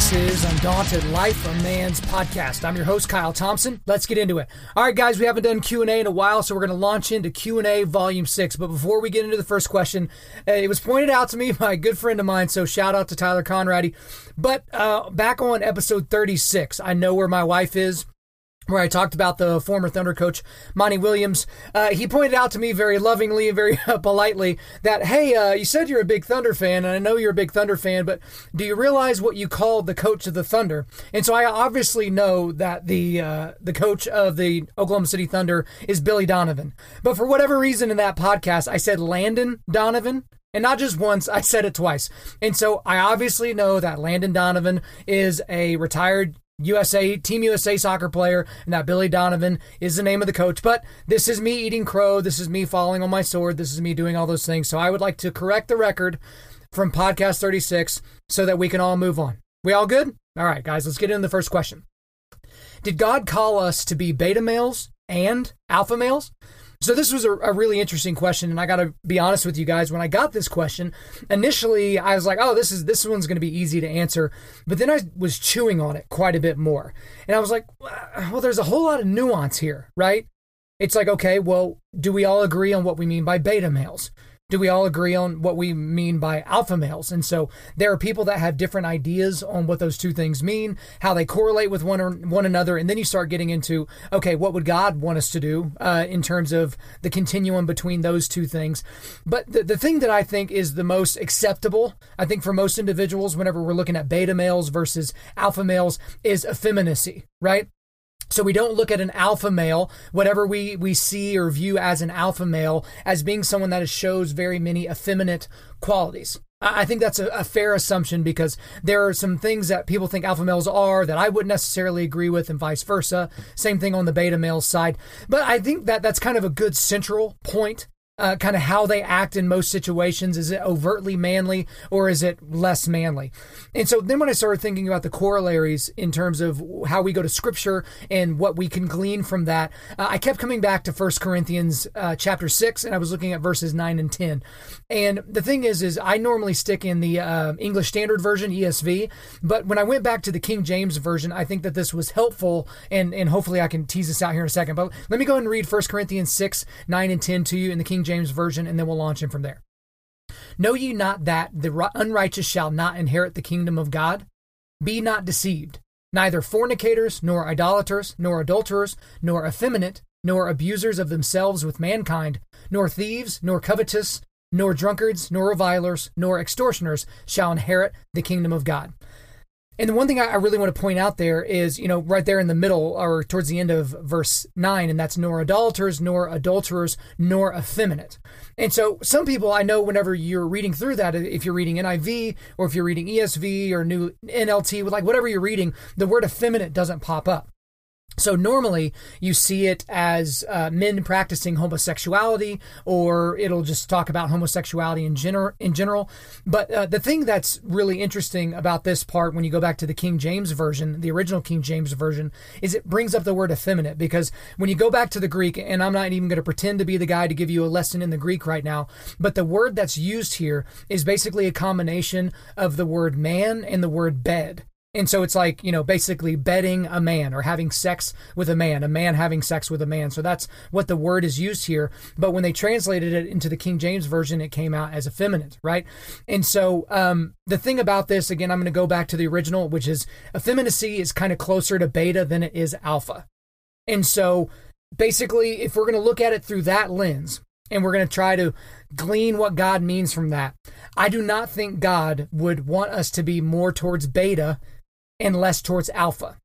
This is Undaunted Life, a Man's podcast. I'm your host, Kyle Thompson. Let's get into it. All right, guys, we haven't done Q&A in a while, so we're going to launch into Q&A Volume 6. But before we get into the first question, uh, it was pointed out to me by a good friend of mine, so shout out to Tyler Conradi. But uh, back on episode 36, I know where my wife is where I talked about the former Thunder coach, Monty Williams. Uh, he pointed out to me very lovingly and very politely that, hey, uh, you said you're a big Thunder fan, and I know you're a big Thunder fan, but do you realize what you called the coach of the Thunder? And so I obviously know that the uh, the coach of the Oklahoma City Thunder is Billy Donovan. But for whatever reason in that podcast, I said Landon Donovan. And not just once, I said it twice. And so I obviously know that Landon Donovan is a retired USA, Team USA soccer player, and that Billy Donovan is the name of the coach. But this is me eating crow. This is me falling on my sword. This is me doing all those things. So I would like to correct the record from podcast 36 so that we can all move on. We all good? All right, guys, let's get into the first question. Did God call us to be beta males and alpha males? So this was a, a, really interesting question, and I got to be honest with you guys. When I got this question, initially I was like, "Oh, this is this one's going to be easy to answer," but then I was chewing on it quite a bit more, and I was like, "Well, there's a whole lot of nuance here, right?" It's like, okay, well, do we all agree on what we mean by beta males? Do we all agree on what we mean by alpha males? And so there are people that have different ideas on what those two things mean, how they correlate with one or one another, and then you start getting into okay, what would God want us to do uh, in terms of the continuum between those two things? But the, the thing that I think is the most acceptable, I think for most individuals, whenever we're looking at beta males versus alpha males, is effeminacy, right? So we don't look at an alpha male, whatever we, we see or view as an alpha male, as being someone that shows very many effeminate qualities. I think that's a, a, fair assumption because there are some things that people think alpha males are that I wouldn't necessarily agree with, and vice versa. Same thing on the beta male side. But I think that that's kind of a good central point uh, kind of how they act in most situations. Is it overtly manly or is it less manly? And so then when I started thinking about the corollaries in terms of how we go to scripture and what we can glean from that, uh, I kept coming back to First Corinthians uh, chapter 6 and I was looking at verses 9 and 10. And the thing is, is I normally stick in the uh, English Standard Version, ESV, but when I went back to the King James Version, I think that this was helpful and, and hopefully I can tease this out here in a second. But let me go ahead and read First Corinthians 6, 9 and 10 to you in the King James James Version, and then we'll launch in from there. Know ye not that the unrighteous shall not inherit the kingdom of God? Be not deceived. Neither fornicators, nor idolaters, nor adulterers, nor effeminate, nor abusers of themselves with mankind, nor thieves, nor covetous, nor drunkards, nor revilers, nor extortioners shall inherit the kingdom of God. And the one thing I really want to point out there is, you know, right there in the middle or towards the end of verse 9, and that's nor idolaters, nor adulterers, nor effeminate. And so some people I know whenever you're reading through that, if you're reading NIV or if you're reading ESV or new NLT, like whatever you're reading, the word effeminate doesn't pop up. So normally you see it as uh, men practicing homosexuality, or it'll just talk about homosexuality in general. In general, but uh, the thing that's really interesting about this part, when you go back to the King James version, the original King James version, is it brings up the word effeminate because when you go back to the Greek, and I'm not even going to pretend to be the guy to give you a lesson in the Greek right now, but the word that's used here is basically a combination of the word man and the word bed. And so it's like, you know, basically bedding a man or having sex with a man, a man having sex with a man. So that's what the word is used here. But when they translated it into the King James Version, it came out as effeminate, right? And so um, the thing about this, again, I'm going to go back to the original, which is effeminacy is kind of closer to beta than it is alpha. And so basically, if we're going to look at it through that lens, and we're going to try to glean what God means from that. I do not think God would want us to be more towards beta and less towards alpha,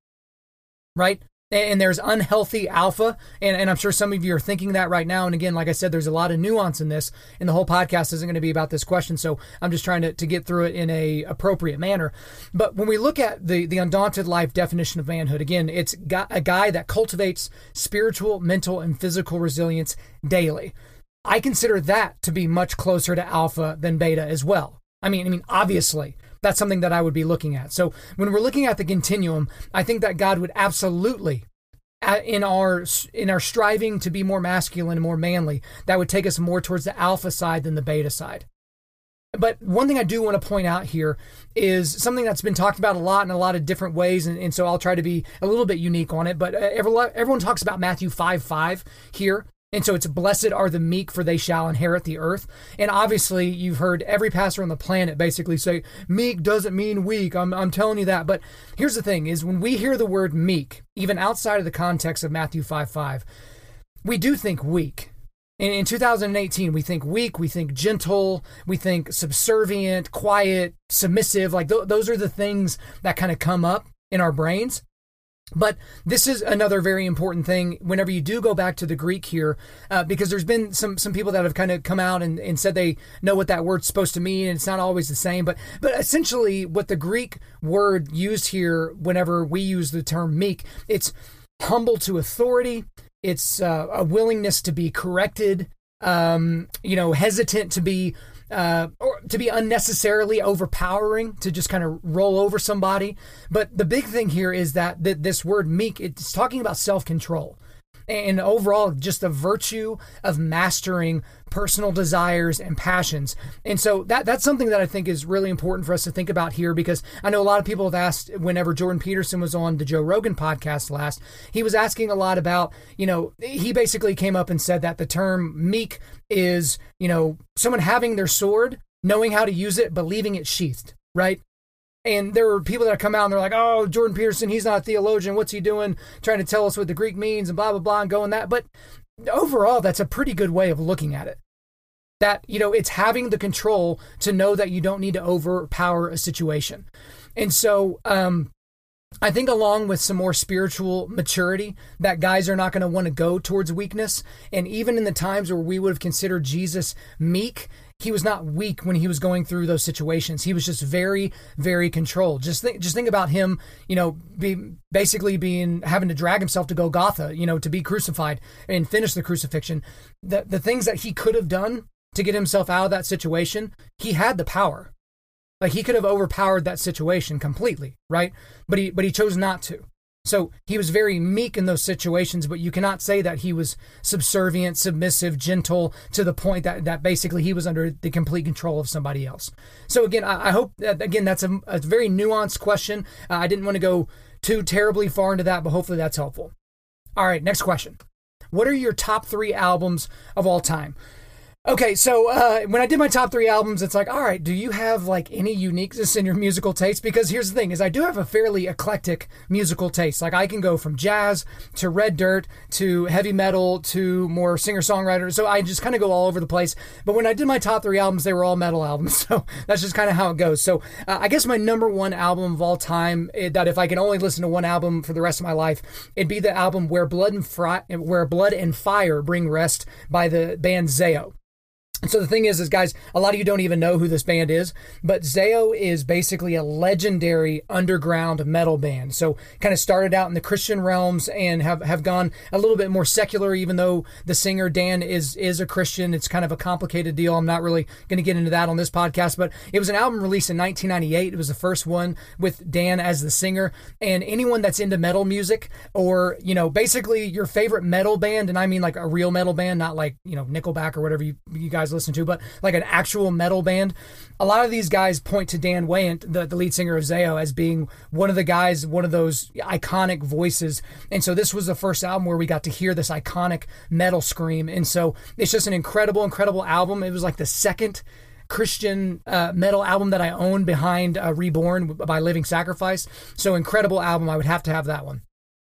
right? And there's unhealthy alpha, and, and I'm sure some of you are thinking that right now. And again, like I said, there's a lot of nuance in this, and the whole podcast isn't going to be about this question. So I'm just trying to, to get through it in a appropriate manner. But when we look at the the undaunted life definition of manhood, again, it's a guy that cultivates spiritual, mental, and physical resilience daily. I consider that to be much closer to alpha than beta as well. I mean, I mean, obviously, that's something that I would be looking at. So when we're looking at the continuum, I think that God would absolutely in our in our striving to be more masculine and more manly, that would take us more towards the alpha side than the beta side. But one thing I do want to point out here is something that's been talked about a lot in a lot of different ways, and, and so I'll try to be a little bit unique on it. But uh, everyone, everyone talks about Matthew 5 5 here. And so it's blessed are the meek, for they shall inherit the earth. And obviously, you've heard every pastor on the planet basically say, meek doesn't mean weak. I'm, I'm telling you that. But here's the thing is when we hear the word meek, even outside of the context of Matthew 5 5, we do think weak. In, in 2018, we think weak, we think gentle, we think subservient, quiet, submissive. Like th- those are the things that kind of come up in our brains. But this is another very important thing whenever you do go back to the Greek here, uh, because there's been some some people that have kind of come out and, and said they know what that word's supposed to mean, and it's not always the same. But but essentially, what the Greek word used here, whenever we use the term meek, it's humble to authority. It's uh, a willingness to be corrected. Um, you know, hesitant to be uh, or to be unnecessarily overpowering to just kind of roll over somebody. But the big thing here is that th- this word meek, it's talking about self control and overall just the virtue of mastering personal desires and passions. And so that that's something that I think is really important for us to think about here because I know a lot of people have asked whenever Jordan Peterson was on the Joe Rogan podcast last, he was asking a lot about, you know, he basically came up and said that the term meek is, you know, someone having their sword, knowing how to use it, but leaving it sheathed, right? And there were people that come out and they're like, oh, Jordan Peterson, he's not a theologian. What's he doing trying to tell us what the Greek means and blah, blah, blah, and going that. But overall, that's a pretty good way of looking at it. That, you know, it's having the control to know that you don't need to overpower a situation. And so, um, I think along with some more spiritual maturity, that guys are not going to want to go towards weakness. And even in the times where we would have considered Jesus meek, he was not weak when he was going through those situations. He was just very, very controlled. Just think, just think about him, you know, be basically being having to drag himself to Golgotha, you know, to be crucified and finish the crucifixion. The the things that he could have done to get himself out of that situation, he had the power. Like he could have overpowered that situation completely, right? But he but he chose not to. So he was very meek in those situations, but you cannot say that he was subservient, submissive, gentle to the point that, that basically he was under the complete control of somebody else. So again, I, I hope that, again, that's a, a very nuanced question. Uh, I didn't want to go too terribly far into that, but hopefully that's helpful. All right, next question. What are your top three albums of all time? Okay, so uh, when I did my top three albums, it's like, all right, do you have like any uniqueness in your musical taste? Because here's the thing: is I do have a fairly eclectic musical taste. Like I can go from jazz to red dirt to heavy metal to more singer songwriter. So I just kind of go all over the place. But when I did my top three albums, they were all metal albums. So that's just kind of how it goes. So uh, I guess my number one album of all time eh, that if I can only listen to one album for the rest of my life, it'd be the album "Where Blood and Fri- Where Blood and Fire Bring Rest" by the band Zao. And so the thing is, is guys, a lot of you don't even know who this band is, but Zao is basically a legendary underground metal band. So kind of started out in the Christian realms and have, have gone a little bit more secular, even though the singer Dan is is a Christian. It's kind of a complicated deal. I'm not really going to get into that on this podcast, but it was an album released in 1998. It was the first one with Dan as the singer. And anyone that's into metal music or, you know, basically your favorite metal band, and I mean like a real metal band, not like, you know, Nickelback or whatever you, you guys listen to, but like an actual metal band. A lot of these guys point to Dan Weyandt, the, the lead singer of Zao, as being one of the guys, one of those iconic voices. And so this was the first album where we got to hear this iconic metal scream. And so it's just an incredible, incredible album. It was like the second Christian uh, metal album that I own behind uh, Reborn by Living Sacrifice. So incredible album. I would have to have that one.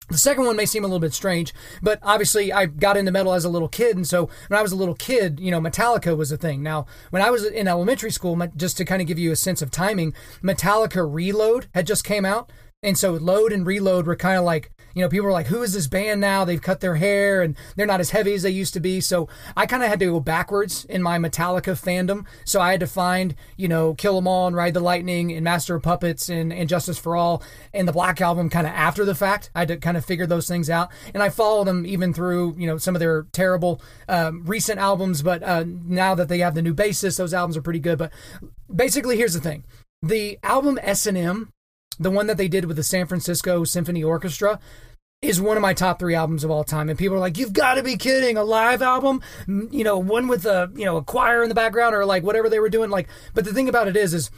The second one may seem a little bit strange, but obviously I got into metal as a little kid. And so when I was a little kid, you know, Metallica was a thing. Now, when I was in elementary school, just to kind of give you a sense of timing, Metallica Reload had just came out. And so Load and Reload were kind of like you know, people were like, who is this band now? They've cut their hair and they're not as heavy as they used to be. So I kind of had to go backwards in my Metallica fandom. So I had to find, you know, Kill 'Em All and Ride the Lightning and Master of Puppets and, and Justice for All and the Black Album kind of after the fact. I had to kind of figure those things out. And I followed them even through, you know, some of their terrible um, recent albums. But uh, now that they have the new bassist, those albums are pretty good. But basically, here's the thing. The album S&M the one that they did with the San Francisco Symphony Orchestra, is one of my top three albums of all time. And people are like, "You've got to be kidding! A live album? You know, one with a you know a choir in the background or like whatever they were doing." Like, but the thing about it is, is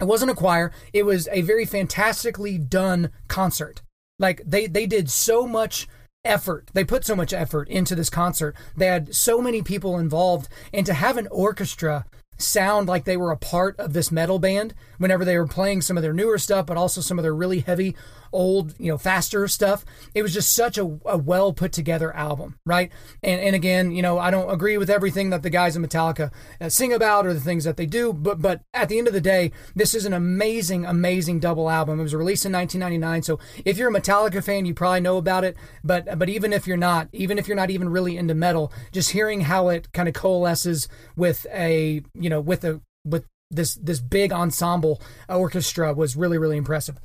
it wasn't a choir. It was a very fantastically done concert. Like they they did so much effort. They put so much effort into this concert. They had so many people involved, and to have an orchestra sound like they were a part of this metal band whenever they were playing some of their newer stuff, but also some of their really heavy old, you know, faster stuff. It was just such a, a well put together album, right? And and again, you know, I don't agree with everything that the guys in Metallica uh, sing about or the things that they do, but but at the end of the day, this is an amazing, amazing double album. It was released in 1999, so if you're a Metallica fan, you probably know about it. But but even if you're not, even if you're not even really into metal, just hearing how it kind of coalesces with a you know with a with this this big ensemble orchestra was really really impressive.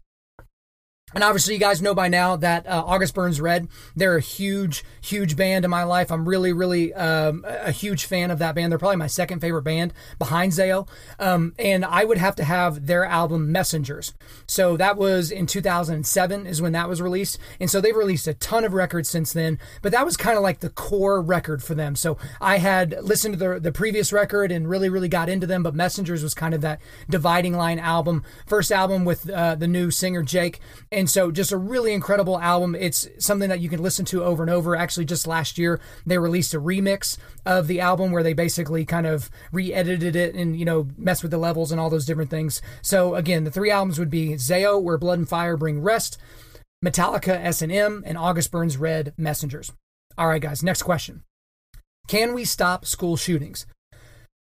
And obviously, you guys know by now that uh, August Burns Red, they're a huge, huge band in my life. I'm really, really um, a huge fan of that band. They're probably my second favorite band behind Zao. Um, and I would have to have their album Messengers. So that was in 2007 is when that was released. And so they've released a ton of records since then. But that was kind of like the core record for them. So I had listened to the, the previous record and really, really got into them. But Messengers was kind of that dividing line album. First album with uh, the new singer Jake. So just a really incredible album. It's something that you can listen to over and over. Actually, just last year, they released a remix of the album where they basically kind of re edited it and, you know, mess with the levels and all those different things. So again, the three albums would be Zao, Where Blood and Fire Bring Rest, Metallica S&M, and August Burns Red Messengers. All right, guys, next question. Can we stop school shootings?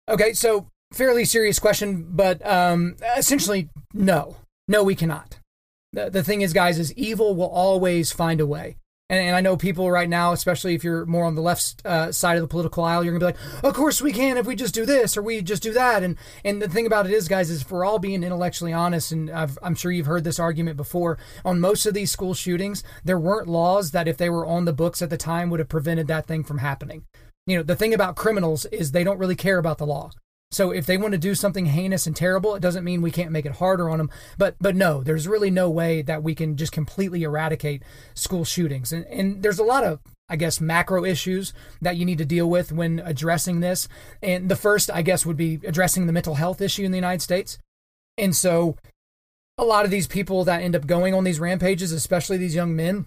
Okay, so fairly serious question, but um, essentially, no. No, we cannot the, the thing is, guys, is evil will always find a way. And, and I know people right now, especially if you're more on the left uh, side of the political aisle, you're gonna be like, "Of course we can if we just do this or we just do that." And and the thing about it is, guys, is if we're all being intellectually honest, and i am sure you've heard this argument before, on most of these school shootings, there weren't laws that if they were on the books at the time would have prevented that thing from happening. You know, the thing about criminals is they don't really care about the law. So if they want to do something heinous and terrible, it doesn't mean we can't make it harder on them. But but no, there's really no way that we can just completely eradicate school shootings. And and there's a lot of I guess macro issues that you need to deal with when addressing this. And the first, I guess, would be addressing the mental health issue in the United States. And so a lot of these people that end up going on these rampages, especially these young men,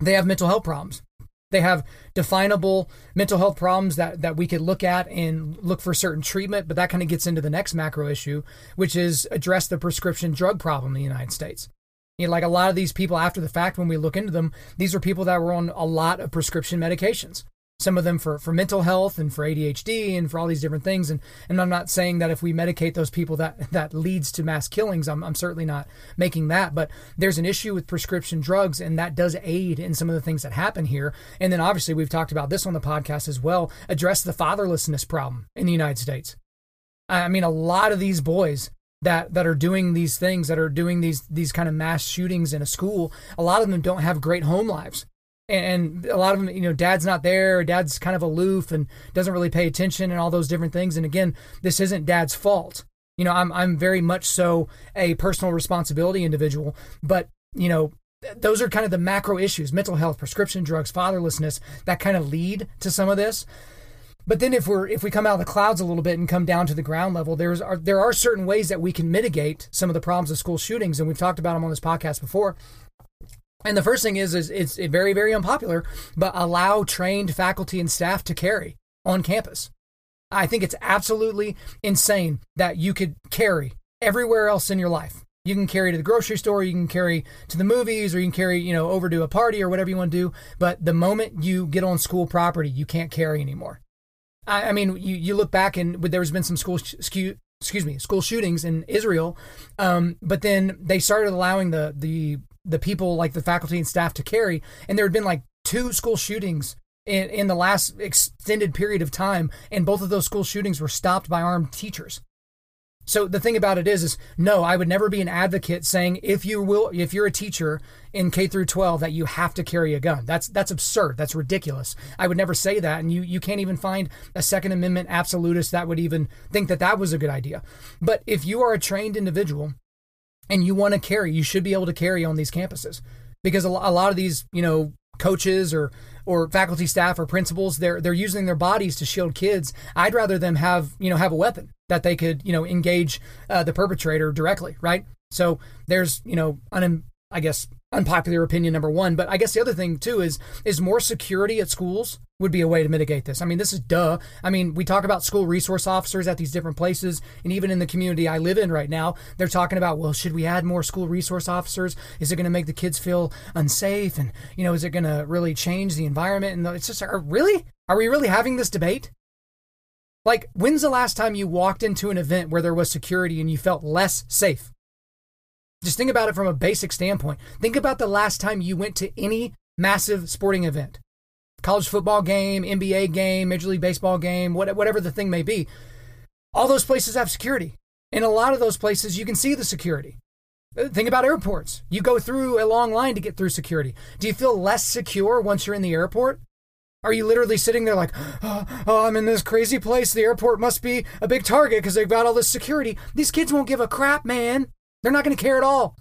they have mental health problems. They have definable mental health problems that, that we could look at and look for certain treatment, but that kind of gets into the next macro issue, which is address the prescription drug problem in the United States. You know, like a lot of these people after the fact, when we look into them, these are people that were on a lot of prescription medications some of them for, for mental health and for ADHD and for all these different things. And, and I'm not saying that if we medicate those people that, that leads to mass killings. I'm, I'm certainly not making that. But there's an issue with prescription drugs, and that does aid in some of the things that happen here. And then obviously, we've talked about this on the podcast as well address the fatherlessness problem in the United States. I mean, a lot of these boys that that are doing these things that are doing these these kind of mass shootings in a school a lot of them don't have great home lives and a lot of them, you know, dad's not there, dad's kind of aloof and doesn't really pay attention and all those different things. And again, this isn't dad's fault. You know, I'm I'm very much so a personal responsibility individual, but you know, those are kind of the macro issues: mental health, prescription drugs, fatherlessness that kind of lead to some of this. But then if we're if we come out of the clouds a little bit and come down to the ground level, there's are, there are certain ways that we can mitigate some of the problems of school shootings, and we've talked about them on this podcast before. And the first thing is, is it's very, very unpopular, but allow trained faculty and staff to carry on campus. I think it's absolutely insane that you could carry everywhere else in your life. You can carry to the grocery store, you can carry to the movies, or you can carry, you know, over to a party or whatever you want to do. But the moment you get on school property, you can't carry anymore. I, I mean, you, you look back and there's been some school excuse me school shootings in Israel, um, but then they started allowing the the the people like the faculty and staff to carry. And there had been like two school shootings in, in the last extended period of time, and both of those school shootings were stopped by armed teachers. So the thing about it is, is no, I would never be an advocate saying if you will, if you're a teacher in K through 12 that you have to carry a gun. That's that's absurd. That's ridiculous. I would never say that, and you you can't even find a Second Amendment absolutist that would even think that that was a good idea. But if you are a trained individual and you want to carry, you should be able to carry on these campuses. because a lot of these, you know, coaches or or faculty staff or principals they're they're using their bodies to shield kids. I'd rather them have you know have a weapon that they could you know engage uh, the perpetrator directly right? So there's you know un, i guess unpopular opinion number one. But i guess the other thing too is is more security at schools would be a way to mitigate this. I mean this is duh. I mean we talk about school resource officers at these different places and even in the community i live in right now they're talking about well should we add more school resource officers? Is it going to make the kids feel unsafe? And you know is it going to really change the environment? And it's just are, really? Are we really having this debate? Like when's the last time you walked into an event where there was security and you felt less safe? Just think about it from a basic standpoint. Think about the last time you went to any massive sporting event college football game, NBA game, Major League Baseball game, whatever the thing may be. All those places have security. In a lot of those places, you can see the security. Uh, think about airports. You go through a long line to get through security. Do you feel less secure once you're in the airport? Are you literally sitting there like, oh, oh, I'm in this crazy place. The airport must be a big target because they've got all this security. These kids won't give a crap, man. They're not going to care at all.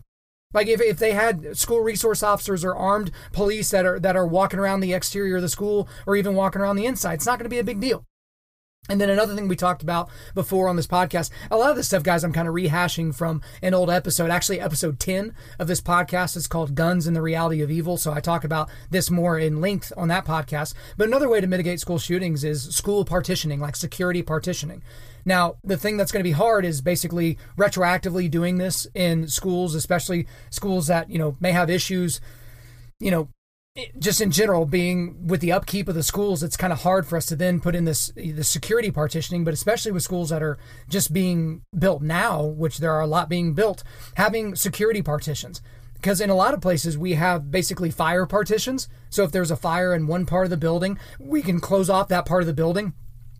Like if, if they had school resource officers or armed police that are that are walking around the exterior of the school or even walking around the inside, it's not going to be a big deal. And then another thing we talked about before on this podcast, a lot of this stuff, guys, I'm kind of rehashing from an old episode. Actually, episode 10 of this podcast is called Guns and the Reality of Evil. So I talk about this more in length on that podcast. But another way to mitigate school shootings is school partitioning, like security partitioning. Now, the thing that's going to be hard is basically retroactively doing this in schools, especially schools that, you know, may have issues, you know, just in general being with the upkeep of the schools it's kind of hard for us to then put in this the security partitioning but especially with schools that are just being built now which there are a lot being built having security partitions. Because in a lot of places we have basically fire partitions. So if there's a fire in one part of the building we can close off that part of the building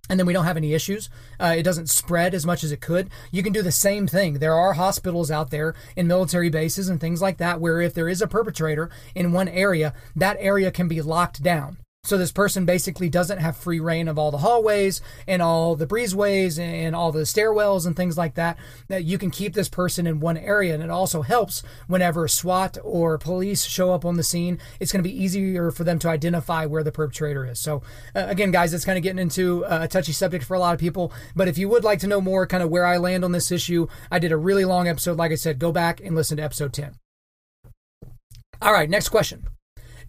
and then we don't have any issues. Uh, it doesn't spread as much as it could. You can do the same thing. There are hospitals out there in military bases and things like that where if there is a perpetrator in one area, that area can be locked down. So this person basically doesn't have free reign of all the hallways and all the breezeways and all the stairwells and things like that. That you can keep this person in one area, and it also helps whenever SWAT or police show up on the scene. It's going to be easier for them to identify where the perpetrator is. So uh, again, guys, it's kind of getting into a touchy subject for a lot of people. But if you would like to know more, kind of where I land on this issue, I did a really long episode. Like I said, go back and listen to episode ten. All right, next question.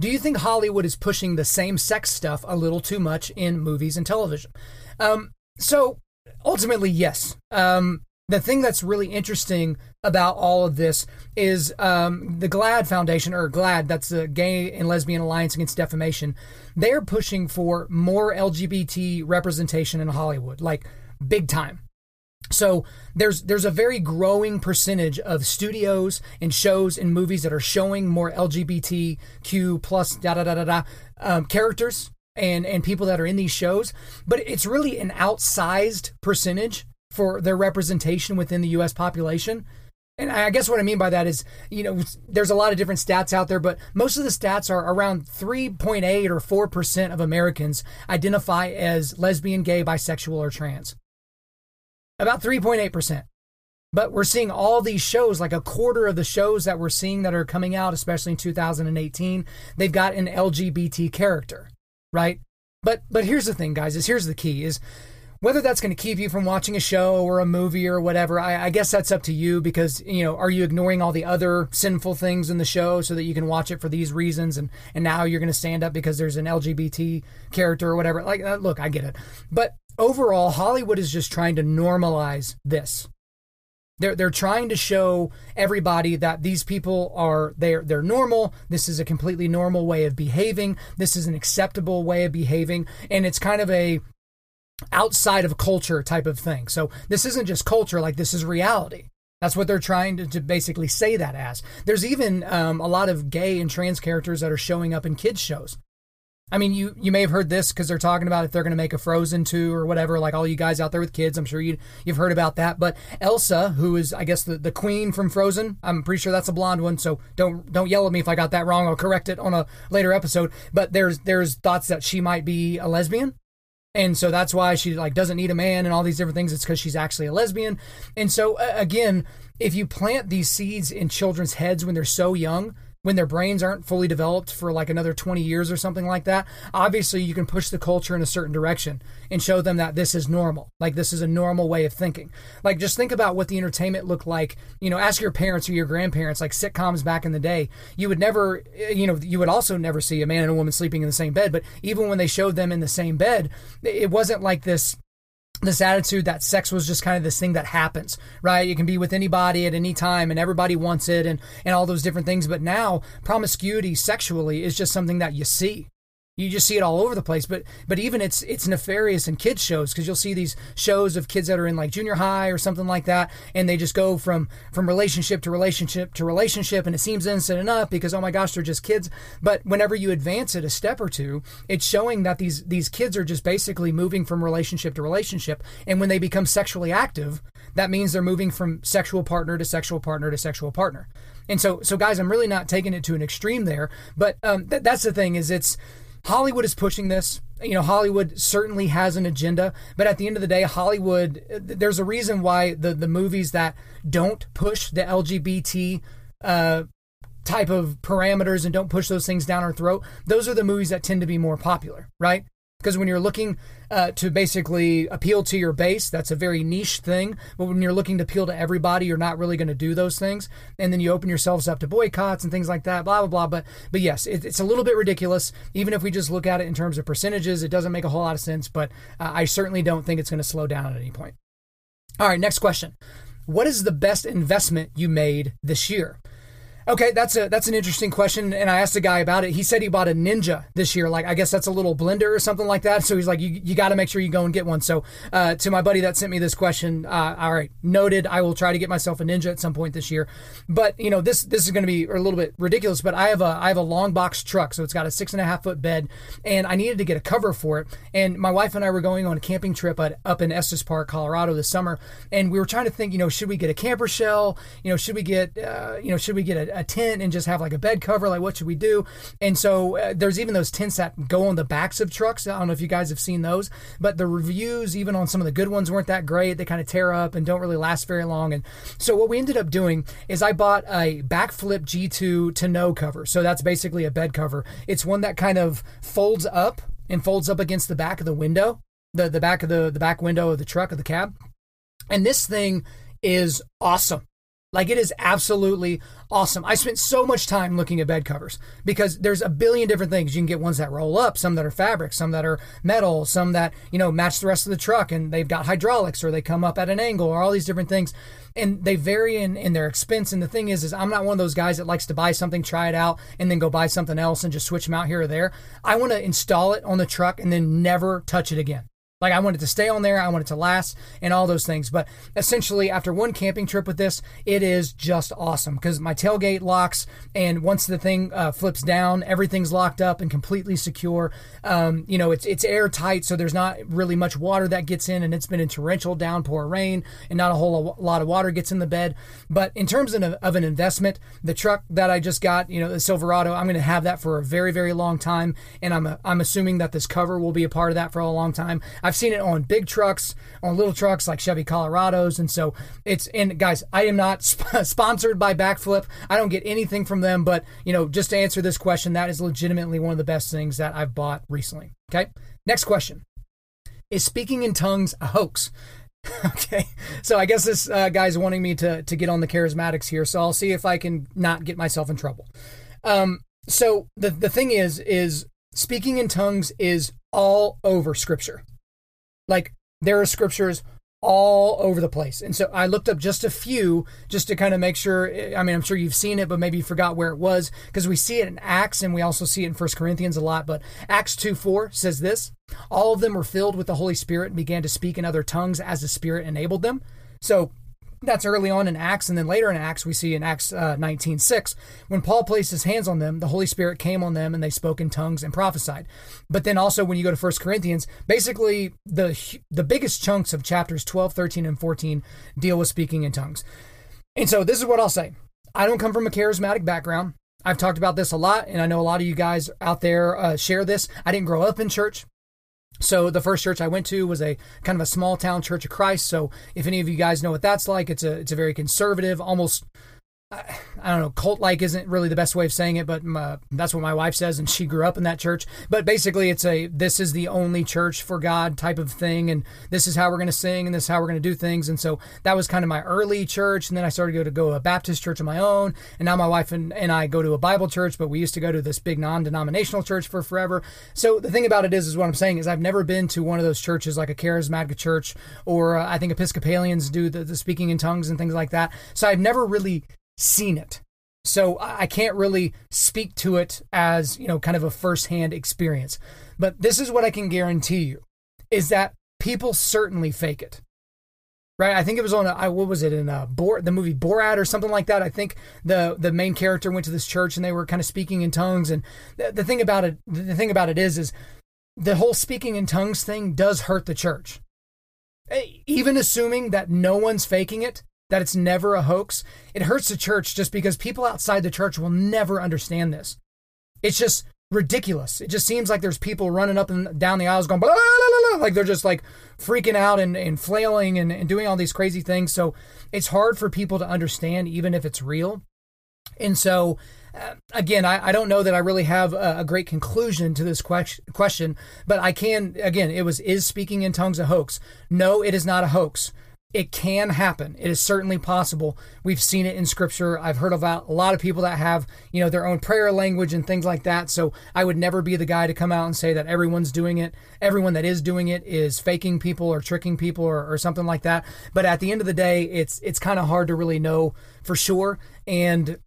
Do you think Hollywood is pushing the same sex stuff a little too much in movies and television? Um, so ultimately, yes. Um, the thing that's really interesting about all of this is um, the GLAAD Foundation, or GLAAD, that's the Gay and Lesbian Alliance Against Defamation. They're pushing for more LGBT representation in Hollywood, like big time. So there's there's a very growing percentage of studios and shows and movies that are showing more LGBTQ plus da da da da da um, characters and and people that are in these shows, but it's really an outsized percentage for their representation within the U.S. population. And I guess what I mean by that is, you know, there's a lot of different stats out there, but most of the stats are around 3.8 or 4% of Americans identify as lesbian, gay, bisexual, or trans about 3.8%. But we're seeing all these shows, like a quarter of the shows that we're seeing that are coming out, especially in 2018, they've got an LGBT character, right? But but here's the thing, guys, is here's the key is whether that's going to keep you from watching a show or a movie or whatever, I, I, guess that's up to you because, you know, are you ignoring all the other sinful things in the show so that you can watch it for these reasons and, and now you're going to stand up because there's an LGBT character or whatever? Like, uh, look, I get it. But overall, Hollywood is just trying to normalize this. They're, they're trying to show everybody that these people are they're they're normal. This is a completely normal way of behaving. This is an acceptable way of behaving, and it's kind of a outside of culture type of thing. So this isn't just culture; like this is reality. That's what they're trying to, to basically say that as. There's even um, a lot of gay and trans characters that are showing up in kids shows. I mean, you you may have heard this because they're talking about if they're going to make a Frozen two or whatever. Like all you guys out there with kids, I'm sure you you've heard about that. But Elsa, who is I guess the, the queen from Frozen, I'm pretty sure that's a blonde one. So don't don't yell at me if I got that wrong. I'll correct it on a later episode. But there's there's thoughts that she might be a lesbian. And so that's why she like doesn't need a man and all these different things. It's because she's actually a lesbian. And so uh, again, if you plant these seeds in children's heads when they're so young, when their brains aren't fully developed for like another 20 years or something like that, obviously you can push the culture in a certain direction and show them that this is normal. Like this is a normal way of thinking. Like just think about what the entertainment looked like. You know, ask your parents or your grandparents, like sitcoms back in the day. You would never, eh, you know, you would also never see a man and a woman sleeping in the same bed. But even when they showed them in the same bed, it wasn't like this this attitude that sex was just kind of this thing that happens, right? You can be with anybody at any time and everybody wants it and, and all those different things. But now promiscuity sexually is just something that you see, you just see it all over the place. But but even it's it's nefarious in kids shows because you'll see these shows of kids that are in like junior high or something like that, and they just go from from relationship to relationship to relationship, and it seems innocent enough because oh my gosh they're just kids. But whenever you advance it a step or two, it's showing that these these kids are just basically moving from relationship to relationship, and when they become sexually active, that means they're moving from sexual partner to sexual partner to sexual partner. And so, so guys, I'm really not taking it to an extreme there, but um, th- that's the thing is it's Hollywood is pushing this. You know, Hollywood certainly has an agenda, but at the end of the day, Hollywood, there's a reason why the, the movies that don't push the LGBT uh, type of parameters and don't push those things down our throat, those are the movies that tend to be more popular, right? Because when you're looking uh, to basically appeal to your base, that's a very niche thing. But when you're looking to appeal to everybody, you're not really going to do those things. And then you open yourselves up to boycotts and things like that, blah, blah, blah. But, but yes, it, it's a little bit ridiculous. Even if we just look at it in terms of percentages, it doesn't make a whole lot of sense. But uh, I certainly don't think it's going to slow down at any point. All right, next question. What is the best investment you made this year? Okay, that's a that's an interesting question, and I asked a guy about it. He said he bought a Ninja this year. Like I guess that's a little blender or something like that. So he's like, you you got to make sure you go and get one. So uh, to my buddy that sent me this question, uh, all right, noted. I will try to get myself a Ninja at some point this year. But you know this this is going to be a little bit ridiculous. But I have a I have a long box truck, so it's got a six and a half foot bed, and I needed to get a cover for it. And my wife and I were going on a camping trip at, up in Estes Park, Colorado this summer, and we were trying to think, you know, should we get a camper shell? You know, should we get uh, you know should we get a, a tent and just have like a bed cover? Like, what should we do? And so uh, there's even those tents that go on the backs of trucks. I don't know if you guys have seen those, but the reviews, even on some of the good ones, weren't that great. They kind of tear up and don't really last very long. And so what we ended up doing is I bought a BakFlip G2 tonneau cover. So that's basically a bed cover. It's one that kind of folds up and folds up against the back of the window, the, the back of the, the back window of the truck of the cab. And this thing is awesome. Like it is absolutely awesome. I spent so much time looking at bed covers because there's a billion different things. You can get ones that roll up, some that are fabric, some that are metal, some that, you know, match the rest of the truck and they've got hydraulics or they come up at an angle or all these different things. And they vary in, in their expense. And the thing is, is I'm not one of those guys that likes to buy something, try it out, and then go buy something else and just switch them out here or there. I want to install it on the truck and then never touch it again. Like I wanted to stay on there, I wanted to last, and all those things. But essentially, after one camping trip with this, it is just awesome because my tailgate locks, and once the thing uh, flips down, everything's locked up and completely secure. Um, you know, it's it's airtight, so there's not really much water that gets in, and it's been in torrential downpour rain, and not a whole lot of water gets in the bed. But in terms of, of an investment, the truck that I just got, you know, the Silverado, I'm going to have that for a very very long time, and I'm I'm assuming that this cover will be a part of that for a long time. I've seen it on big trucks, on little trucks like Chevy Colorados, and so it's. And guys, I am not sp- sponsored by BakFlip. I don't get anything from them, but you know, just to answer this question, that is legitimately one of the best things that I've bought recently. Okay, next question: Is speaking in tongues a hoax? okay, so I guess this uh, guy's wanting me to to get on the charismatics here, so I'll see if I can not get myself in trouble. Um, so the the thing is, is speaking in tongues is all over Scripture. Like there are scriptures all over the place. And so I looked up just a few just to kind of make sure. Eh, I mean, I'm sure you've seen it, but maybe you forgot where it was because we see it in Acts and we also see it in First Corinthians a lot. But Acts 2 4 says this All of them were filled with the Holy Spirit and began to speak in other tongues as the Spirit enabled them. So that's early on in Acts, and then later in Acts, we see in Acts uh, 19 6, when Paul placed his hands on them, the Holy Spirit came on them and they spoke in tongues and prophesied. But then also, when you go to 1 Corinthians, basically the, the biggest chunks of chapters 12, 13, and 14 deal with speaking in tongues. And so, this is what I'll say I don't come from a charismatic background. I've talked about this a lot, and I know a lot of you guys out there uh, share this. I didn't grow up in church. So the first church I went to was a kind of a small town church of Christ. So if any of you guys know what that's like, it's a it's a very conservative, almost I don't know, cult like isn't really the best way of saying it, but my, that's what my wife says, and she grew up in that church. But basically, it's a this is the only church for God type of thing, and this is how we're going to sing, and this is how we're going to do things. And so that was kind of my early church, and then I started to go to go a Baptist church of my own, and now my wife and, and I go to a Bible church, but we used to go to this big non denominational church for forever. So the thing about it is, is what I'm saying is I've never been to one of those churches like a charismatic church, or uh, I think Episcopalians do the, the speaking in tongues and things like that. So I've never really seen it. So I can't really speak to it as, you know, kind of a firsthand experience. But this is what I can guarantee you is that people certainly fake it. Right? I think it was on a, what was it in a Bor, the movie Borat or something like that. I think the the main character went to this church and they were kind of speaking in tongues and the, the thing about it the thing about it is is the whole speaking in tongues thing does hurt the church. Even assuming that no one's faking it, that it's never a hoax, it hurts the church just because people outside the church will never understand this. It's just ridiculous. It just seems like there's people running up and down the aisles going, blah, blah, blah, like they're just like freaking out and, and flailing and, and doing all these crazy things. So it's hard for people to understand, even if it's real. And so, uh, again, I, I, don't know that I really have a, a great conclusion to this que- question, but I can, again, it was, is speaking in tongues a hoax? No, it is not a hoax. It can happen. It is certainly possible. We've seen it in scripture. I've heard about a lot of people that have, you know, their own prayer language and things like that. So I would never be the guy to come out and say that everyone's doing it. Everyone that is doing it is faking people or tricking people or, or something like that. But at the end of the day, it's it's kind of hard to really know for sure. And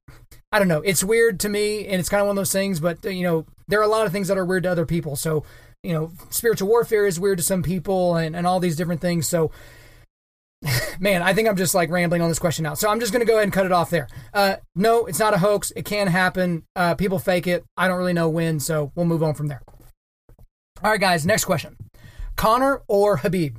I don't know. It's weird to me, and it's kind of one of those things. But you know, there are a lot of things that are weird to other people. So you know, spiritual warfare is weird to some people, and and all these different things. So man, I think I'm just like rambling on this question now. So I'm just going to go ahead and cut it off there. Uh, no, it's not a hoax. It can happen. Uh, people fake it. I don't really know when, so we'll move on from there. All right, guys, next question. Conor or Khabib?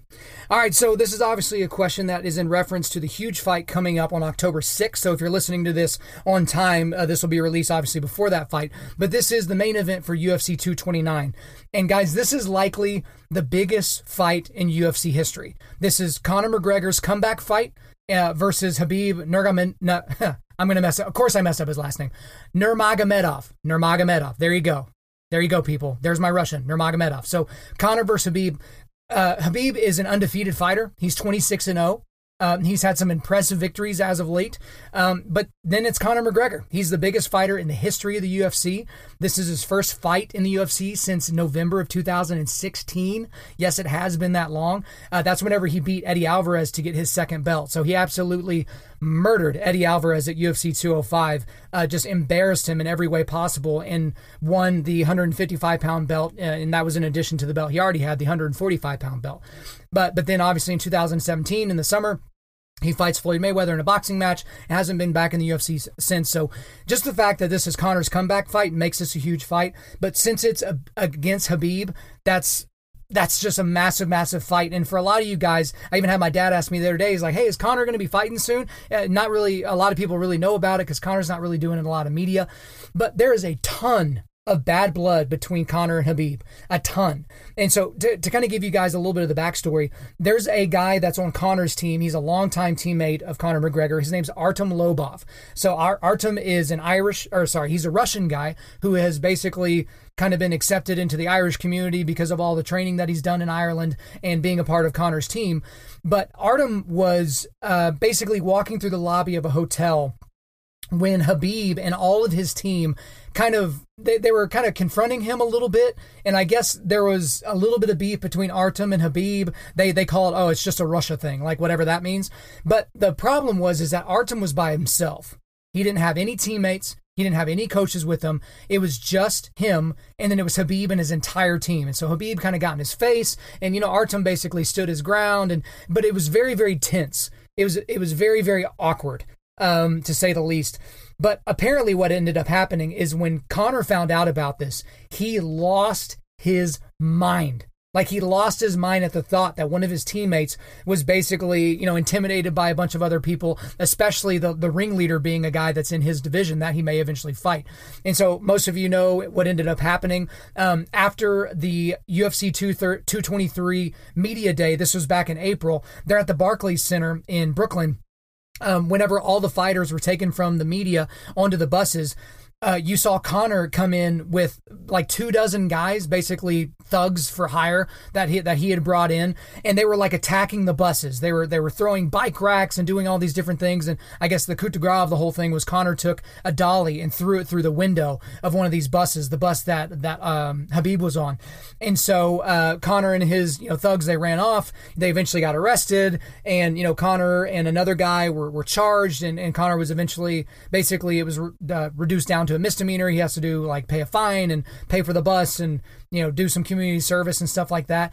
All right, so this is obviously a question that is in reference to the huge fight coming up on October 6th. So if you're listening to this on time, uh, this will be released obviously before that fight. But this is the main event for UFC 229. And guys, this is likely the biggest fight in UFC history. This is Conor McGregor's comeback fight uh, versus Khabib Nurmagomedov. I'm going to mess up. Of course, I messed up his last name. Nurmagomedov. Nurmagomedov. There you go. There you go, people. There's my Russian, Nurmagomedov. So Conor versus Khabib. Uh, Khabib is an undefeated fighter. He's 26 and 0. Um, he's had some impressive victories as of late. Um, but then it's Conor McGregor. He's the biggest fighter in the history of the UFC. This is his first fight in the UFC since November of 2016. Yes, it has been that long. Uh, that's whenever he beat Eddie Alvarez to get his second belt. So he absolutely murdered Eddie Alvarez at UFC 205, uh, just embarrassed him in every way possible, and won the 155 pound belt. Uh, and that was in addition to the belt he already had, the 145 pound belt. But but then obviously in 2017 in the summer, he fights Floyd Mayweather in a boxing match. Hasn't been back in the UFC since. So, just the fact that this is Conor's comeback fight makes this a huge fight. But since it's a, against Khabib, that's that's just a massive, massive fight. And for a lot of you guys, I even had my dad ask me the other day, he's like, hey, is Conor going to be fighting soon? Uh, not really, a lot of people really know about it because Conor's not really doing a lot of media. But there is a ton of bad blood between Conor and Khabib, a ton. And so, to, to kind of give you guys a little bit of the backstory, there's a guy that's on Conor's team. He's a longtime teammate of Conor McGregor. His name's Artem Lobov. So, our, Artem is an Irish, or sorry, he's a Russian guy who has basically kind of been accepted into the Irish community because of all the training that he's done in Ireland and being a part of Conor's team. But Artem was uh, basically walking through the lobby of a hotel when Khabib and all of his team kind of they, they were kind of confronting him a little bit and i guess there was a little bit of beef between artem and Khabib. they they call it oh it's just a russia thing like whatever that means but the problem was is that artem was by himself he didn't have any teammates he didn't have any coaches with him. It was just him, and then it was Khabib and his entire team. And so Khabib kind of got in his face, and you know Artem basically stood his ground, and but it was very very tense. It was it was very very awkward, um, to say the least. But apparently, what ended up happening is when Conor found out about this, he lost his mind. Like he lost his mind at the thought that one of his teammates was basically, you know, intimidated by a bunch of other people, especially the, the ringleader being a guy that's in his division that he may eventually fight. And so most of you know what ended up happening. Um, after the UFC 223 media day, this was back in April, they're at the Barclays Center in Brooklyn um, whenever all the fighters were taken from the media onto the buses, uh, you saw Conor come in with like two dozen guys, basically thugs for hire that he that he had brought in, and they were like attacking the buses. They were they were throwing bike racks and doing all these different things. And I guess the coup de grace of the whole thing was Conor took a dolly and threw it through the window of one of these buses, the bus that that um, Khabib was on. And so uh, Conor and his you know thugs they ran off. They eventually got arrested, and you know Conor and another guy were, were charged, and, and Conor was eventually basically it was uh, reduced down to a misdemeanor. He has to do like pay a fine and pay for the bus and you know do some community service and stuff like that.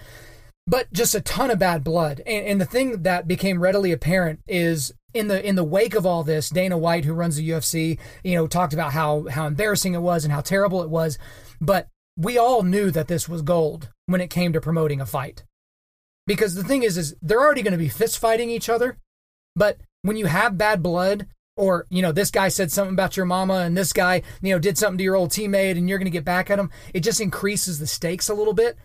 But just a ton of bad blood. And, and the thing that became readily apparent is in the in the wake of all this, Dana White, who runs the UFC, you know, talked about how how embarrassing it was and how terrible it was. But we all knew that this was gold when it came to promoting a fight. Because the thing is, is they're already going to be fist fighting each other. But when you have bad blood or you know this guy said something about your mama and this guy you know did something to your old teammate and you're going to get back at him it just increases the stakes a little bit.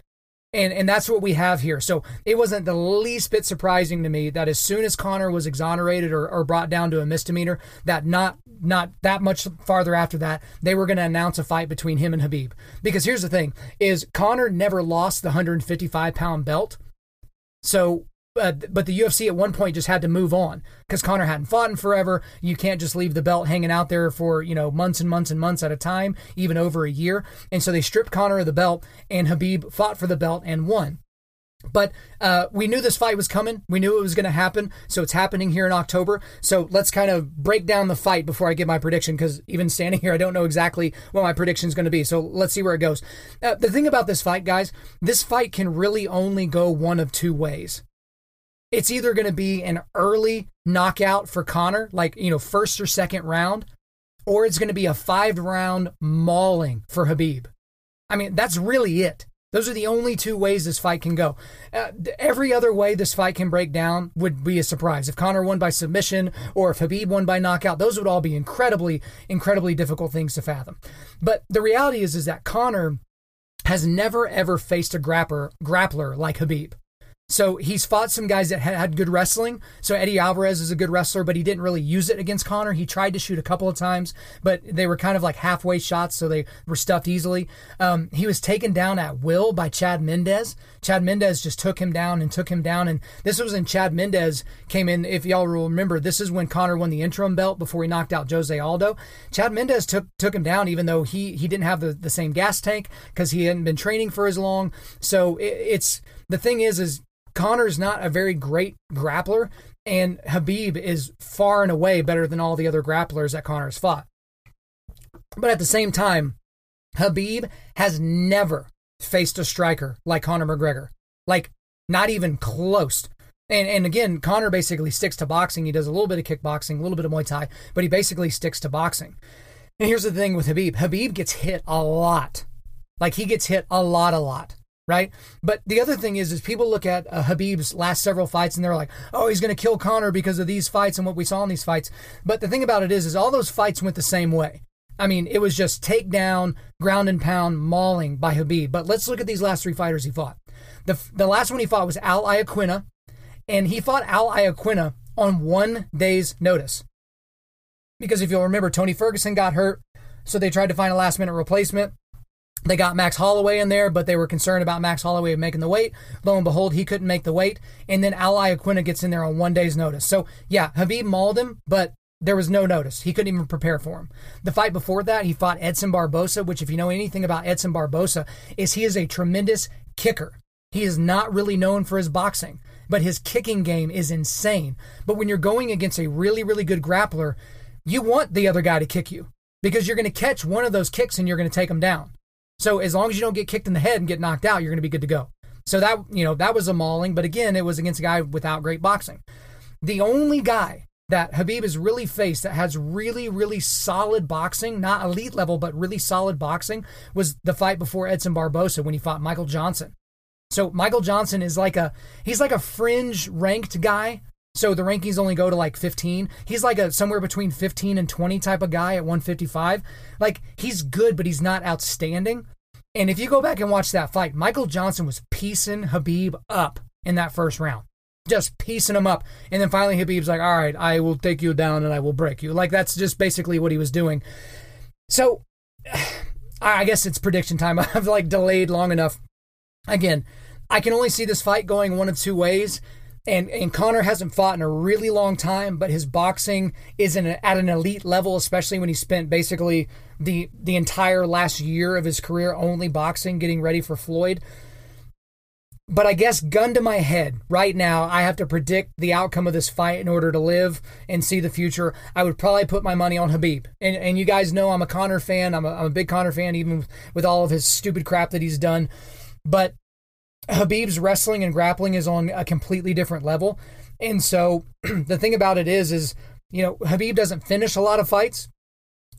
And and that's what we have here. So it wasn't the least bit surprising to me that as soon as conor was exonerated or, or brought down to a misdemeanor that not not that much farther after that they were going to announce a fight between him and Khabib. Because here's the thing is conor never lost the 155 pound belt. So uh, but the UFC at one point just had to move on because Conor hadn't fought in forever. You can't just leave the belt hanging out there for you know months and months and months at a time, even over a year. And so they stripped Conor of the belt, and Khabib fought for the belt and won. But uh, we knew this fight was coming. We knew it was going to happen. So it's happening here in October. So let's kind of break down the fight before I give my prediction because even standing here, I don't know exactly what my prediction is going to be. So let's see where it goes. Uh, the thing about this fight, guys, this fight can really only go one of two ways it's either going to be an early knockout for Conor, like, you know, first or second round, or it's going to be a five round mauling for Khabib. I mean, that's really it. Those are the only two ways this fight can go. Uh, every other way this fight can break down would be a surprise. If Conor won by submission or if Khabib won by knockout, those would all be incredibly, incredibly difficult things to fathom. But the reality is, is that Conor has never ever faced a grappler, grappler like Khabib. So he's fought some guys that had good wrestling. So Eddie Alvarez is a good wrestler, but he didn't really use it against Conor. He tried to shoot a couple of times, but they were kind of like halfway shots, so they were stuffed easily. Um, he was taken down at will by Chad Mendes. Chad Mendes just took him down and took him down. And this was when Chad Mendes came in. If y'all remember, this is when Conor won the interim belt before he knocked out Jose Aldo. Chad Mendes took took him down, even though he he didn't have the, the same gas tank because he hadn't been training for as long. So it, it's the thing is is Conor's not a very great grappler, and Khabib is far and away better than all the other grapplers that Conor's fought. But at the same time, Khabib has never faced a striker like Conor McGregor. Like, not even close. And, and again, Conor basically sticks to boxing. He does a little bit of kickboxing, a little bit of Muay Thai, but he basically sticks to boxing. And here's the thing with Khabib: Khabib gets hit a lot. Like, he gets hit a lot, a lot right? But the other thing is, is people look at uh, Khabib's last several fights and they're like, oh, he's going to kill Conor because of these fights and what we saw in these fights. But the thing about it is, is all those fights went the same way. I mean, it was just takedown, ground and pound, mauling by Khabib. But let's look at these last three fighters he fought. The, the last one he fought was Al Iaquinta, and he fought Al Iaquinta on one day's notice. Because if you'll remember, Tony Ferguson got hurt, so they tried to find a last minute replacement. They got Max Holloway in there, but they were concerned about Max Holloway making the weight. Lo and behold, he couldn't make the weight. And then Al Iaquinta gets in there on one day's notice. So, yeah, Khabib mauled him, but there was no notice. He couldn't even prepare for him. The fight before that, he fought Edson Barbosa, which, if you know anything about Edson Barbosa, is he is a tremendous kicker. He is not really known for his boxing, but his kicking game is insane. But when you're going against a really, really good grappler, you want the other guy to kick you because you're going to catch one of those kicks and you're going to take him down. So as long as you don't get kicked in the head and get knocked out, you're going to be good to go. So that, you know, that was a mauling, but again, it was against a guy without great boxing. The only guy that Khabib has really faced that has really, really solid boxing, not elite level, but really solid boxing, was the fight before Edson Barbosa when he fought Michael Johnson. So Michael Johnson is like a he's like a fringe ranked guy so the rankings only go to like 15. He's like a somewhere between 15 and 20 type of guy at 155. Like he's good, but he's not outstanding. And if you go back and watch that fight, Michael Johnson was piecing Khabib up in that first round. just piecing him up. And then finally Khabib's like, all right, I will take you down and I will break you. Like that's just basically what he was doing. So I guess it's prediction time. I've like delayed long enough. Again, I can only see this fight going one of two ways. And, and Conor hasn't fought in a really long time, but his boxing is at an elite level, especially when he spent basically the the entire last year of his career only boxing, getting ready for Floyd. But I guess, gun to my head, right now, I have to predict the outcome of this fight in order to live and see the future. I would probably put my money on Khabib, And, and you guys know I'm a Conor fan. I'm a, I'm a big Conor fan, even with all of his stupid crap that he's done. But Khabib's wrestling and grappling is on a completely different level. And so the thing about it is, is, you know, Khabib doesn't finish a lot of fights.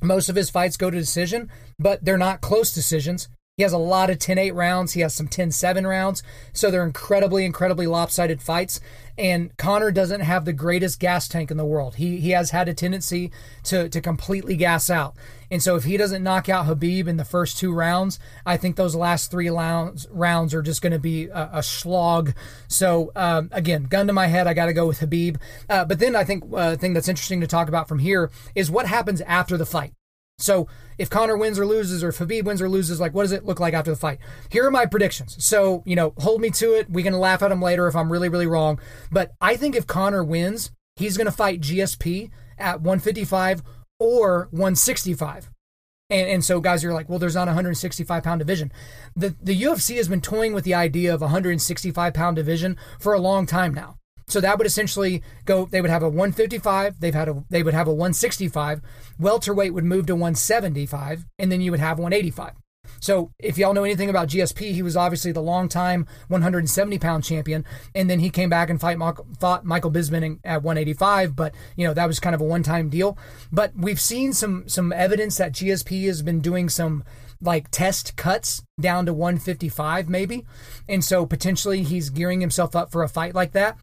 Most of his fights go to decision, but they're not close decisions. He has a lot of 10 8 rounds. He has some 10 7 rounds. So they're incredibly, incredibly lopsided fights. And Conor doesn't have the greatest gas tank in the world. He, he has had a tendency to, to completely gas out. And so if he doesn't knock out Khabib in the first two rounds, I think those last three rounds, rounds are just going to be a, a, slog. So um, again, gun to my head, I got to go with Khabib. Uh, but then I think uh, thing that's interesting to talk about from here is what happens after the fight. So if Conor wins or loses, or if Khabib wins or loses, like what does it look like after the fight? Here are my predictions. So you know, hold me to it. We can laugh at them later if I'm really really wrong. But I think if Conor wins, he's going to fight GSP at 155 or 165. And, and so guys you are like, well, there's not a 165 pound division. The the UFC has been toying with the idea of a 165 pound division for a long time now. So that would essentially go. They would have a 155. They've had a. They would have a 165. Welterweight would move to 175, and then you would have 185. So if y'all know anything about GSP, he was obviously the longtime 170 pound champion, and then he came back and fight fought Michael Bisping at 185. But you know that was kind of a one time deal. But we've seen some some evidence that GSP has been doing some like test cuts down to 155 maybe, and so potentially he's gearing himself up for a fight like that.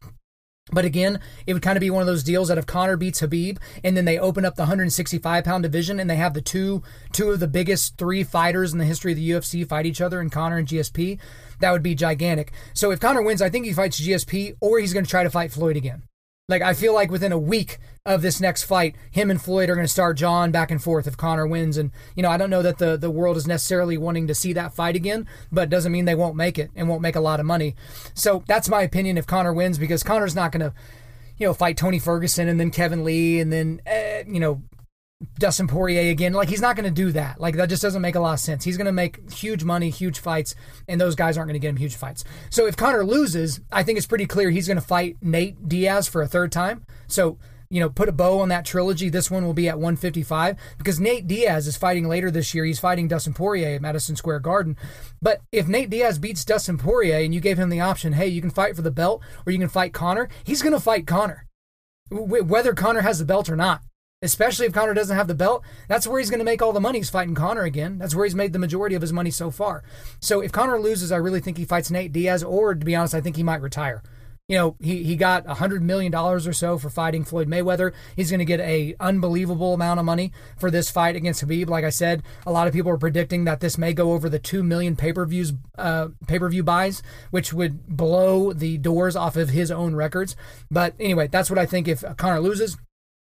But again, it would kind of be one of those deals that if Conor beats Khabib and then they open up the 165 pound division and they have the two two of the biggest three fighters in the history of the UFC fight each other in Conor and GSP, that would be gigantic. So if Conor wins, I think he fights GSP or he's going to try to fight Floyd again. Like I feel like within a week of this next fight, him and Floyd are going to start jawing back and forth if Conor wins. And you know, I don't know that the the world is necessarily wanting to see that fight again, but doesn't mean they won't make it and won't make a lot of money. So that's my opinion if Conor wins because Conor's not going to you know, fight Tony Ferguson and then Kevin Lee and then, uh, you know, Dustin Poirier again. Like he's not going to do that. Like that just doesn't make a lot of sense. He's going to make huge money, huge fights, and those guys aren't going to get him huge fights. So if Conor loses, I think it's pretty clear he's going to fight Nate Diaz for a third time. So you know, put a bow on that trilogy. This one will be at 155 because Nate Diaz is fighting later this year. He's fighting Dustin Poirier at Madison Square Garden. But if Nate Diaz beats Dustin Poirier and you gave him the option, hey, you can fight for the belt or you can fight Conor, he's going to fight Conor, whether Conor has the belt or not especially if Conor doesn't have the belt, that's where he's going to make all the money. He's fighting Conor again. That's where he's made the majority of his money so far. So if Conor loses, I really think he fights Nate Diaz, or to be honest, I think he might retire. You know, he, he got $100 million or so for fighting Floyd Mayweather. He's going to get a unbelievable amount of money for this fight against Khabib. Like I said, a lot of people are predicting that this may go over the 2 million pay-per-views, uh, pay-per-view buys, which would blow the doors off of his own records. But anyway, that's what I think if Conor loses.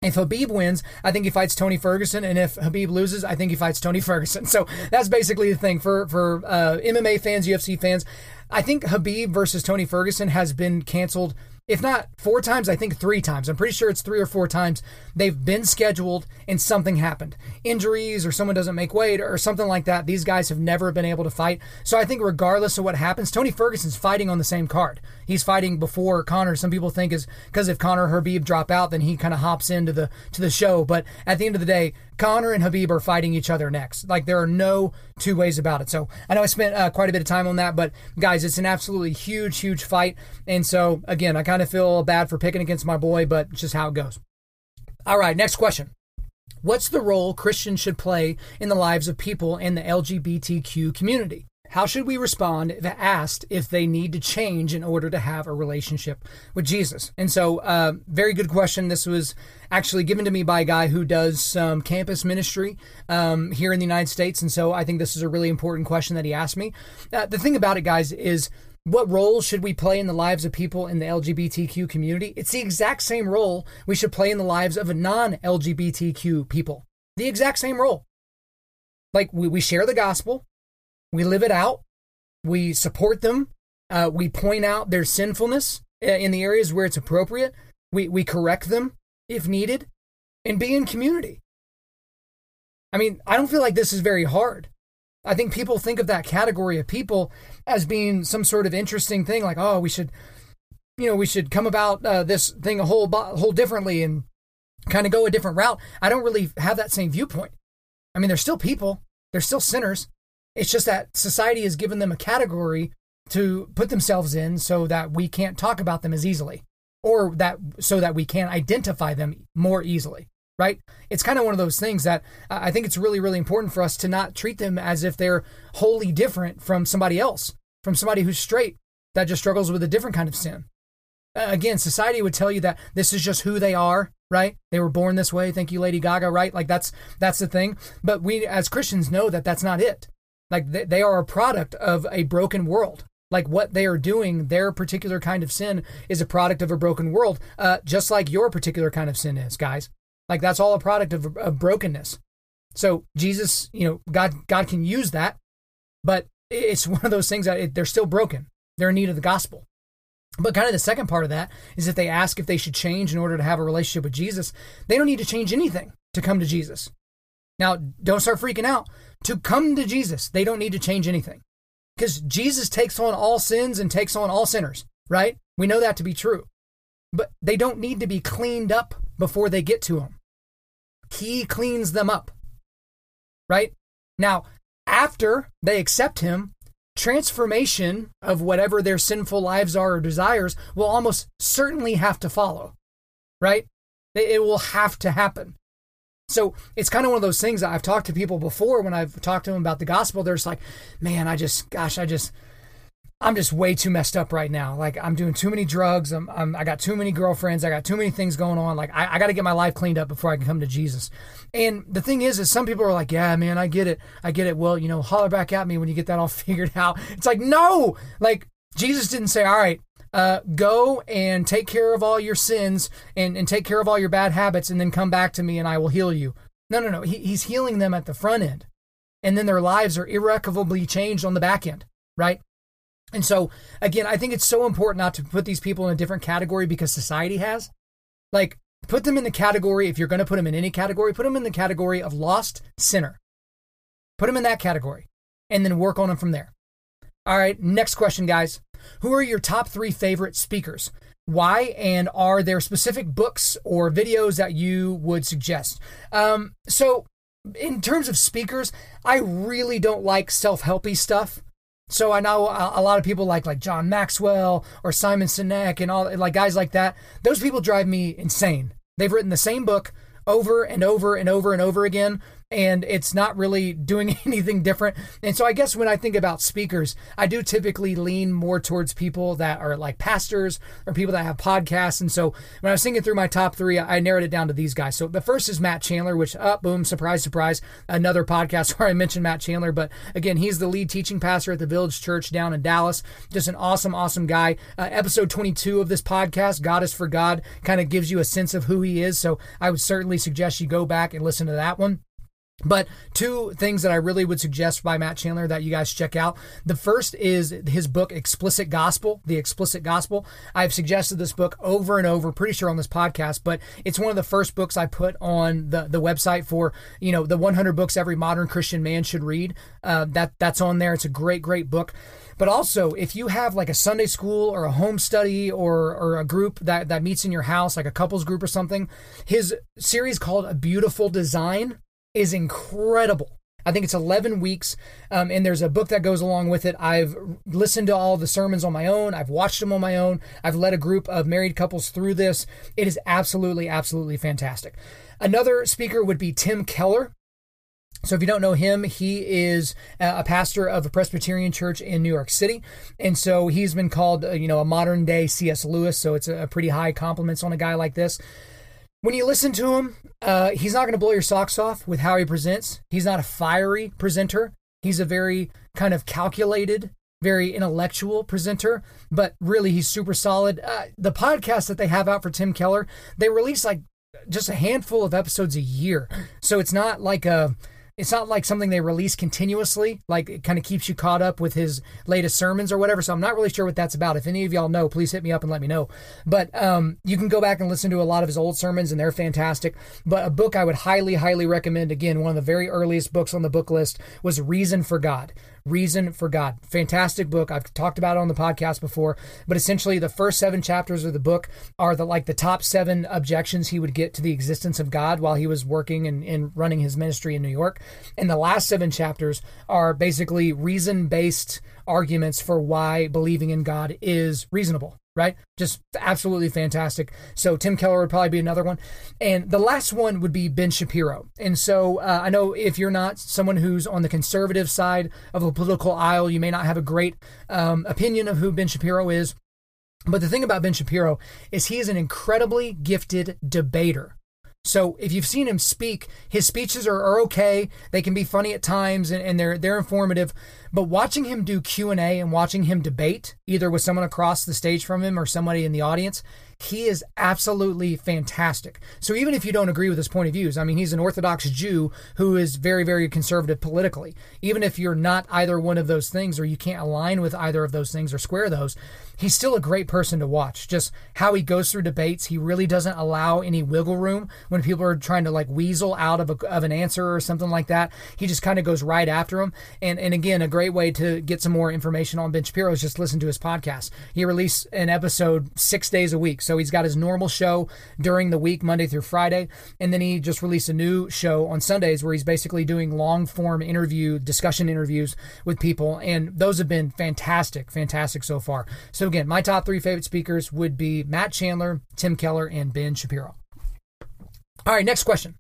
If Khabib wins, I think he fights Tony Ferguson, and if Khabib loses, I think he fights Tony Ferguson. So that's basically the thing for for uh, MMA fans, UFC fans. I think Khabib versus Tony Ferguson has been canceled if not four times, I think three times. I'm pretty sure it's three or four times. They've been scheduled and something happened. Injuries or someone doesn't make weight or something like that. These guys have never been able to fight. So I think regardless of what happens, Tony Ferguson's fighting on the same card. He's fighting before Conor. Some people think is because if Conor Khabib drop out, then he kind of hops into the to the show. But at the end of the day, Conor and Khabib are fighting each other next. Like there are no two ways about it. So I know I spent uh, quite a bit of time on that, but guys, it's an absolutely huge, huge fight. And so again, I kind of feel bad for picking against my boy, but just how it goes. All right, next question. What's the role Christians should play in the lives of people in the LGBTQ community? How should we respond if asked if they need to change in order to have a relationship with Jesus? And so, uh, very good question. This was actually given to me by a guy who does some campus ministry um, here in the United States. And so, I think this is a really important question that he asked me. Uh, the thing about it, guys, is what role should we play in the lives of people in the LGBTQ community? It's the exact same role we should play in the lives of non LGBTQ people. The exact same role. Like we, we share the gospel, we live it out, we support them, uh, we point out their sinfulness uh, in the areas where it's appropriate, we, we correct them if needed, and be in community. I mean, I don't feel like this is very hard. I think people think of that category of people as being some sort of interesting thing, like, oh, we should, you know, we should come about uh, this thing a whole whole differently and kind of go a different route. I don't really have that same viewpoint. I mean, they're still people, they're still sinners. It's just that society has given them a category to put themselves in so that we can't talk about them as easily or that so that we can identify them more easily right? It's kind of one of those things that I think it's really, really important for us to not treat them as if they're wholly different from somebody else, from somebody who's straight that just struggles with a different kind of sin. Again, society would tell you that this is just who they are, right? They were born this way. Thank you, Lady Gaga, right? Like that's that's the thing. But we as Christians know that that's not it. Like they, they are a product of a broken world. Like what they are doing, their particular kind of sin is a product of a broken world, uh, just like your particular kind of sin is, guys. Like that's all a product of, of brokenness. So Jesus, you know, God God can use that, but it's one of those things that it, they're still broken. They're in need of the gospel. But kind of the second part of that is if they ask if they should change in order to have a relationship with Jesus, they don't need to change anything to come to Jesus. Now, don't start freaking out. To come to Jesus, they don't need to change anything because Jesus takes on all sins and takes on all sinners, right? We know that to be true. But they don't need to be cleaned up before they get to him. He cleans them up. Right? Now, after they accept him, transformation of whatever their sinful lives are or desires will almost certainly have to follow. Right? It will have to happen. So it's kind of one of those things that I've talked to people before when I've talked to them about the gospel. They're just like, man, I just, gosh, I just, I'm just way too messed up right now. Like I'm doing too many drugs. I'm, I'm i got too many girlfriends. I got too many things going on. Like I, I got to get my life cleaned up before I can come to Jesus. And the thing is, is some people are like, yeah, man, I get it. I get it. Well, you know, holler back at me when you get that all figured out. It's like, no, like Jesus didn't say, all right, uh, go and take care of all your sins and, and take care of all your bad habits and then come back to me and I will heal you. No, no, no. He, he's healing them at the front end. And then their lives are irrevocably changed on the back end, right? And so, again, I think it's so important not to put these people in a different category because society has. Like, put them in the category, if you're going to put them in any category, put them in the category of lost sinner. Put them in that category and then work on them from there. All right, next question, guys. Who are your top three favorite speakers? Why? And are there specific books or videos that you would suggest? Um, so, in terms of speakers, I really don't like self helpy stuff. So I know a lot of people like like John Maxwell or Simon Sinek and all like guys like that. Those people drive me insane. They've written the same book over and over and over and over again and it's not really doing anything different. And so I guess when I think about speakers, I do typically lean more towards people that are like pastors or people that have podcasts. And so when I was thinking through my top three, I narrowed it down to these guys. So the first is Matt Chandler, which, up, oh, boom, surprise, surprise, another podcast where I mentioned Matt Chandler. But again, he's the lead teaching pastor at the Village Church down in Dallas. Just an awesome, awesome guy. Uh, episode 22 of this podcast, God is for God, kind of gives you a sense of who he is. So I would certainly suggest you go back and listen to that one. But two things that I really would suggest by Matt Chandler that you guys check out. The first is his book, Explicit Gospel, The Explicit Gospel. I've suggested this book over and over, pretty sure on this podcast, but it's one of the first books I put on the, the website for, you know, the 100 books every modern Christian man should read. Uh, that That's on there. It's a great, great book. But also, if you have like a Sunday school or a home study or, or a group that, that meets in your house, like a couples group or something, his series called A Beautiful Design is incredible. I think it's 11 weeks, um, and there's a book that goes along with it. I've listened to all the sermons on my own. I've watched them on my own. I've led a group of married couples through this. It is absolutely, absolutely fantastic. Another speaker would be Tim Keller. So, if you don't know him, he is a pastor of a Presbyterian church in New York City. And so he's been called, uh, you know, a modern day C.S. Lewis. So, it's a pretty high compliments on a guy like this. When you listen to him, uh, he's not going to blow your socks off with how he presents. He's not a fiery presenter. He's a very kind of calculated very intellectual presenter, but really he's super solid. Uh, the podcast that they have out for Tim Keller, they release like just a handful of episodes a year. So it's not like a it's not like something they release continuously like it kind of keeps you caught up with his latest sermons or whatever so i'm not really sure what that's about. If any of y'all know please hit me up and let me know. But um, you can go back and listen to a lot of his old sermons and they're fantastic. But a book i would highly highly recommend again one of the very earliest books on the book list was reason for god Reason for God. Fantastic book. I've talked about it on the podcast before, but essentially the first seven chapters of the book are the like the top seven objections he would get to the existence of God while he was working and, and running his ministry in New York. And the last seven chapters are basically reason based arguments for why believing in God is reasonable right? Just absolutely fantastic. So Tim Keller would probably be another one. And the last one would be Ben Shapiro. And so uh, I know if you're not someone who's on the conservative side of the political aisle, you may not have a great um, opinion of who Ben Shapiro is. But the thing about Ben Shapiro is he is an incredibly gifted debater. So if you've seen him speak, his speeches are, are okay. They can be funny at times and, and they're they're informative. But watching him do Q and A and watching him debate, either with someone across the stage from him or somebody in the audience, he is absolutely fantastic. So even if you don't agree with his point of views, I mean, he's an Orthodox Jew who is very, very conservative politically. Even if you're not either one of those things or you can't align with either of those things or square those, he's still a great person to watch. Just how he goes through debates, he really doesn't allow any wiggle room when people are trying to like weasel out of, a, of an answer or something like that. He just kind of goes right after them. And, and again, a great way to get some more information on Ben Shapiro is just listen to his podcast. He released an episode six days a week. So he's got his normal show during the week, Monday through Friday. And then he just released a new show on Sundays where he's basically doing long form interview, discussion interviews with people. And those have been fantastic, fantastic so far. So again, my top three favorite speakers would be Matt Chandler, Tim Keller, and Ben Shapiro. All right, next question.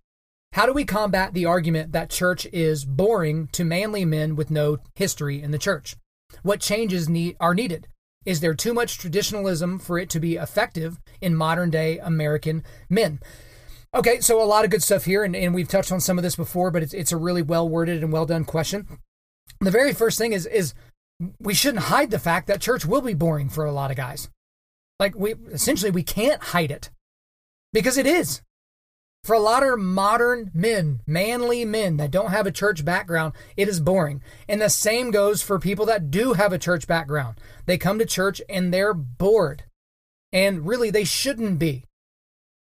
How do we combat the argument that church is boring to manly men with no history in the church? What changes need, are needed? Is there too much traditionalism for it to be effective in modern day American men? Okay, so a lot of good stuff here, and, and we've touched on some of this before, but it's, it's a really well worded and well done question. The very first thing is is we shouldn't hide the fact that church will be boring for a lot of guys. Like we essentially we can't hide it because it is. For a lot of modern men, manly men that don't have a church background, it is boring. And the same goes for people that do have a church background. They come to church and they're bored. And really, they shouldn't be.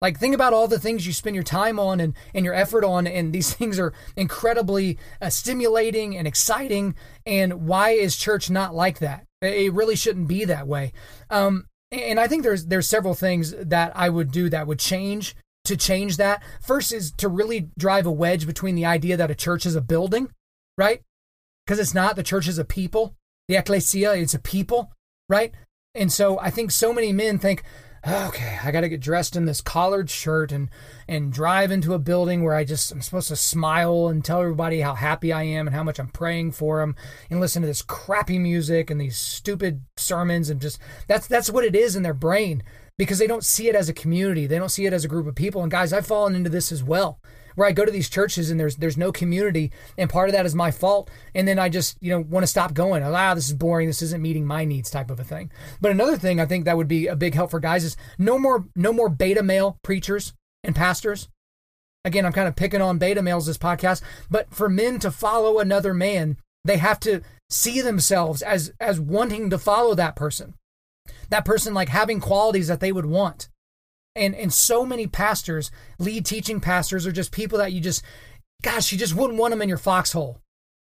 Like, think about all the things you spend your time on and, and your effort on, and these things are incredibly uh, stimulating and exciting. And why is church not like that? It really shouldn't be that way. Um, and I think there's there's several things that I would do that would change to change that. First is to really drive a wedge between the idea that a church is a building, right? Because it's not. The church is a people. The ecclesia, it's a people, right? And so I think so many men think, okay, I got to get dressed in this collared shirt and and drive into a building where I just I'm supposed to smile and tell everybody how happy I am and how much I'm praying for them and listen to this crappy music and these stupid sermons and just that's that's what it is in their brain because they don't see it as a community. They don't see it as a group of people. And guys, I've fallen into this as well. Where I go to these churches and there's there's no community, and part of that is my fault. And then I just you know want to stop going. Ah, this is boring. This isn't meeting my needs, type of a thing. But another thing I think that would be a big help for guys is no more no more beta male preachers and pastors. Again, I'm kind of picking on beta males this podcast, but for men to follow another man, they have to see themselves as as wanting to follow that person that person like having qualities that they would want. And and so many pastors, lead teaching pastors, are just people that you just, gosh, you just wouldn't want them in your foxhole.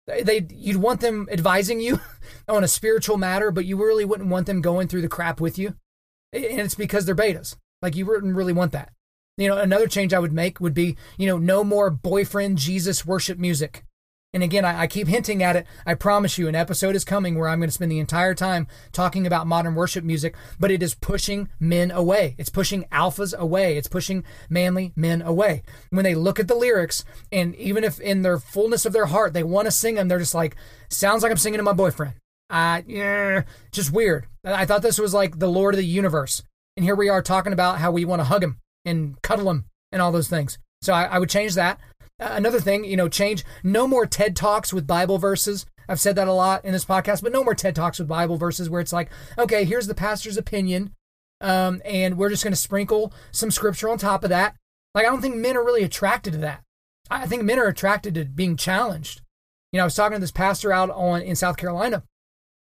They you'd want them advising you on a spiritual matter, but you really wouldn't want them going through the crap with you. And it's because they're betas. Like you wouldn't really want that. You know, another change I would make would be, you know, no more boyfriend Jesus worship music. And again, I, I, keep hinting at it. I promise you, an episode is coming where I'm going to spend the entire time talking about modern worship music, but it is pushing men away. It's pushing alphas away. It's pushing manly men away. When they look at the lyrics, and even if in their fullness of their heart they want to sing them, they're just like, sounds like I'm singing to my boyfriend. Uh, yeah, just weird. I thought this was like the Lord of the universe. And here we are talking about how we want to hug him and cuddle him and all those things. So I, I would change that. Another thing, you know, change no more TED Talks with Bible verses. I've said that a lot in this podcast, but no more TED Talks with Bible verses where it's like, okay, here's the pastor's opinion, um, and we're just going to sprinkle some scripture on top of that. Like, I don't think men are really attracted to that. I think men are attracted to being challenged. You know, I was talking to this pastor out on in South Carolina,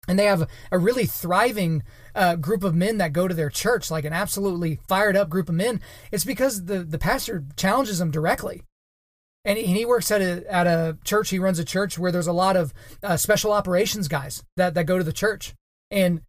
and they have a really thriving uh, group of men that go to their church, like an absolutely fired up group of men. It's because the the pastor challenges them directly. And he works at a at a church. He runs a church where there's a lot of uh, special operations guys that that go to the church. And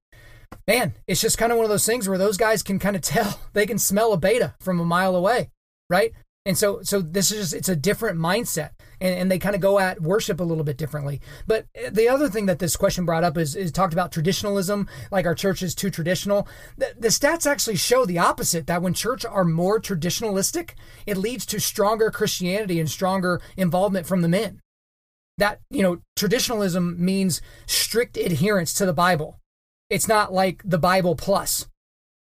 man, it's just kind of one of those things where those guys can kind of tell they can smell a beta from a mile away, right? And so, so this is just, it's a different mindset and, and they kind of go at worship a little bit differently. But uh, the other thing that this question brought up is, is talked about traditionalism, like our church is too traditional. The, the stats actually show the opposite, that when church are more traditionalistic, it leads to stronger Christianity and stronger involvement from the men. That, you know, traditionalism means strict adherence to the Bible. It's not like the Bible plus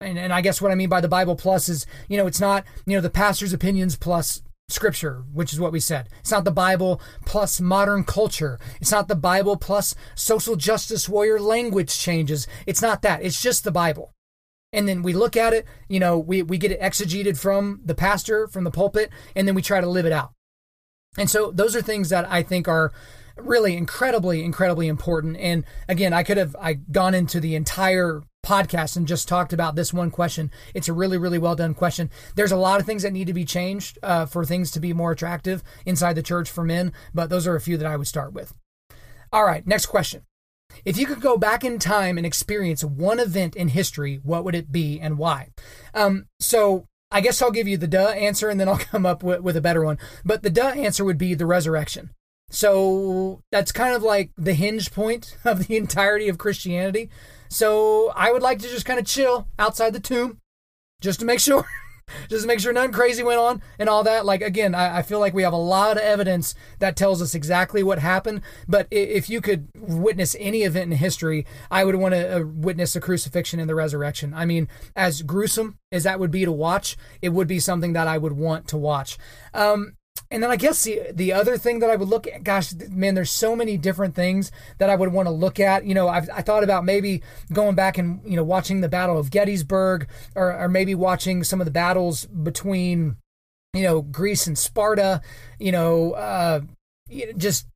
and, and I guess what I mean by the Bible plus is, you know, it's not, you know, the pastor's opinions plus scripture, which is what we said. It's not the Bible plus modern culture. It's not the Bible plus social justice warrior language changes. It's not that. It's just the Bible. And then we look at it, you know, we, we get it exegeted from the pastor, from the pulpit, and then we try to live it out. And so those are things that I think are really incredibly, incredibly important. And again, I could have I gone into the entire podcast and just talked about this one question. It's a really, really well done question. There's a lot of things that need to be changed uh, for things to be more attractive inside the church for men, but those are a few that I would start with. All right, next question. If you could go back in time and experience one event in history, what would it be and why? Um, so I guess I'll give you the duh answer and then I'll come up with, with a better one. But the duh answer would be the resurrection. So that's kind of like the hinge point of the entirety of Christianity. So I would like to just kind of chill outside the tomb just to make sure. just to make sure nothing crazy went on and all that. Like, again, I, I, feel like we have a lot of evidence that tells us exactly what happened. But if you could witness any event in history, I would want to uh, witness the crucifixion and the resurrection. I mean, as gruesome as that would be to watch, it would be something that I would want to watch. Um, and then I guess the the other thing that I would look at, gosh, man, there's so many different things that I would want to look at. You know, I've, I thought about maybe going back and you know watching the Battle of Gettysburg, or, or maybe watching some of the battles between you know Greece and Sparta. You know, uh, just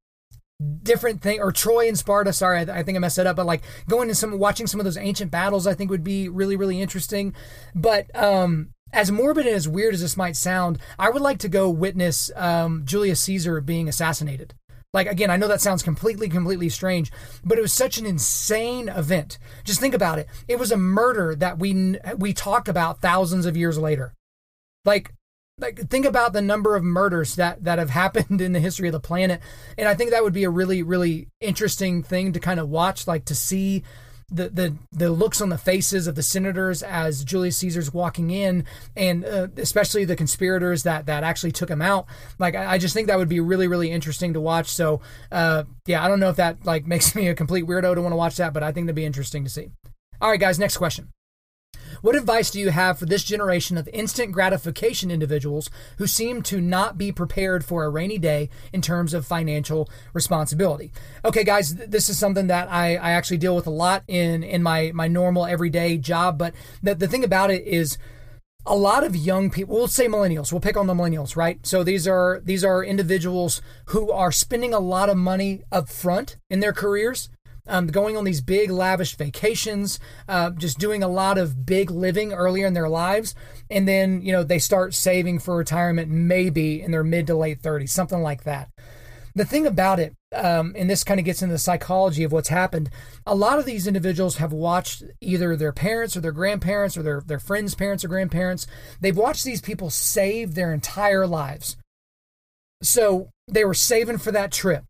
different thing or Troy and Sparta. Sorry, I, I, think I messed it up. But like going to some watching some of those ancient battles, I think would be really really interesting. But um, as morbid and as weird as this might sound, I would like to go witness um, Julius Caesar being assassinated. Like, again, I know that sounds completely, completely strange, but it was such an insane event. Just think about it. It was a murder that we we talk about thousands of years later. Like, like think about the number of murders that that have happened in the history of the planet, and I think that would be a really, really interesting thing to kind of watch, like to see the, the the looks on the faces of the senators as Julius Caesar's walking in, and uh, especially the conspirators that that actually took him out. Like I, I, just think that would be really really interesting to watch. So uh, yeah, I don't know if that like makes me a complete weirdo to want to watch that, but I think that'd be interesting to see. All right, guys, next question. What advice do you have for this generation of instant gratification individuals who seem to not be prepared for a rainy day in terms of financial responsibility? Okay, guys, this is something that I, I actually deal with a lot in, in my, my normal everyday job. But the, the thing about it is, a lot of young people we'll say millennials we'll pick on the millennials right so these are these are individuals who are spending a lot of money up front in their careers um, going on these big, lavish vacations, uh, just doing a lot of big living earlier in their lives. And then, you know, they start saving for retirement maybe in their mid to late 30s, something like that. The thing about it, um, and this kind of gets into the psychology of what's happened, a lot of these individuals have watched either their parents or their grandparents or their, their friends' parents or grandparents. They've watched these people save their entire lives. So they were saving for that trip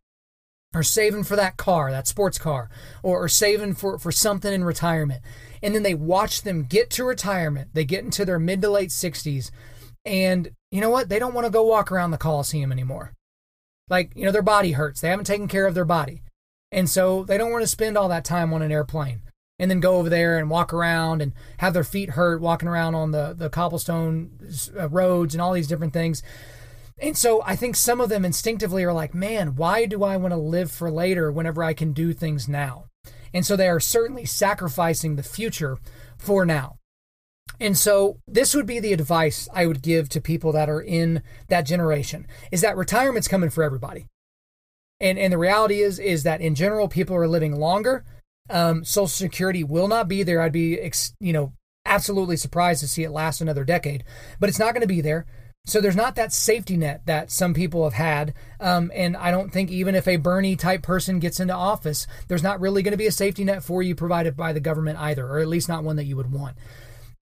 or saving for that car, that sports car, or, or saving for, for something in retirement. And then they watch them get to retirement. They get into their mid to late 60s. And you know what? They don't want to go walk around the Coliseum anymore. Like, you know, their body hurts. They haven't taken care of their body. And so they don't want to spend all that time on an airplane and then go over there and walk around and have their feet hurt walking around on the, the cobblestone uh, roads and all these different things. And so I think some of them instinctively are like, man, why do I want to live for later whenever I can do things now? And so they are certainly sacrificing the future for now. And so this would be the advice I would give to people that are in that generation is that retirement's coming for everybody. And and the reality is is that in general people are living longer. Um, Social Security will not be there. I'd be ex, you know absolutely surprised to see it last another decade, but it's not going to be there. So there's not that safety net that some people have had. Um, and I don't think even if a Bernie type person gets into office, there's not really going to be a safety net for you provided by the government either, or at least not one that you would want.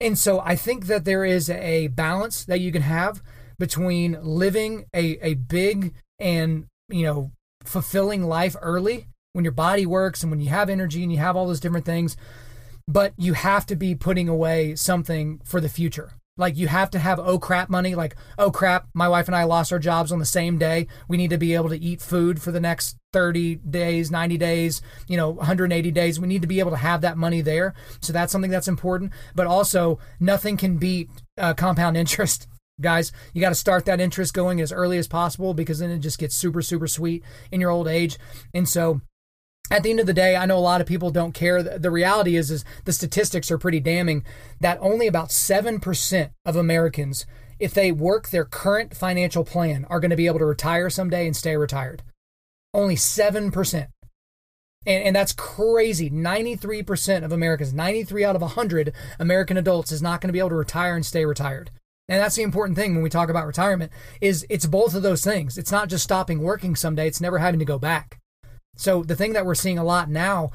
And so I think that there is a balance that you can have between living a, a big and, you know, fulfilling life early when your body works and when you have energy and you have all those different things. But you have to be putting away something for the future. Like you have to have oh crap money. Like, oh crap, my wife and I lost our jobs on the same day. We need to be able to eat food for the next 30 days, 90 days, you know, 180 days. We need to be able to have that money there. So that's something that's important. But also, nothing can beat uh, compound interest. Guys, you got to start that interest going as early as possible because then it just gets super, super sweet in your old age. And so at the end of the day, I know a lot of people don't care. The reality is, is the statistics are pretty damning that only about 7% of Americans, if they work their current financial plan, are going to be able to retire someday and stay retired. Only 7%. And, and that's crazy. 93% of Americans, 93 out of 100 American adults is not going to be able to retire and stay retired. And that's the important thing when we talk about retirement is it's both of those things. It's not just stopping working someday, it's never having to go back. So the thing that we're seeing a lot now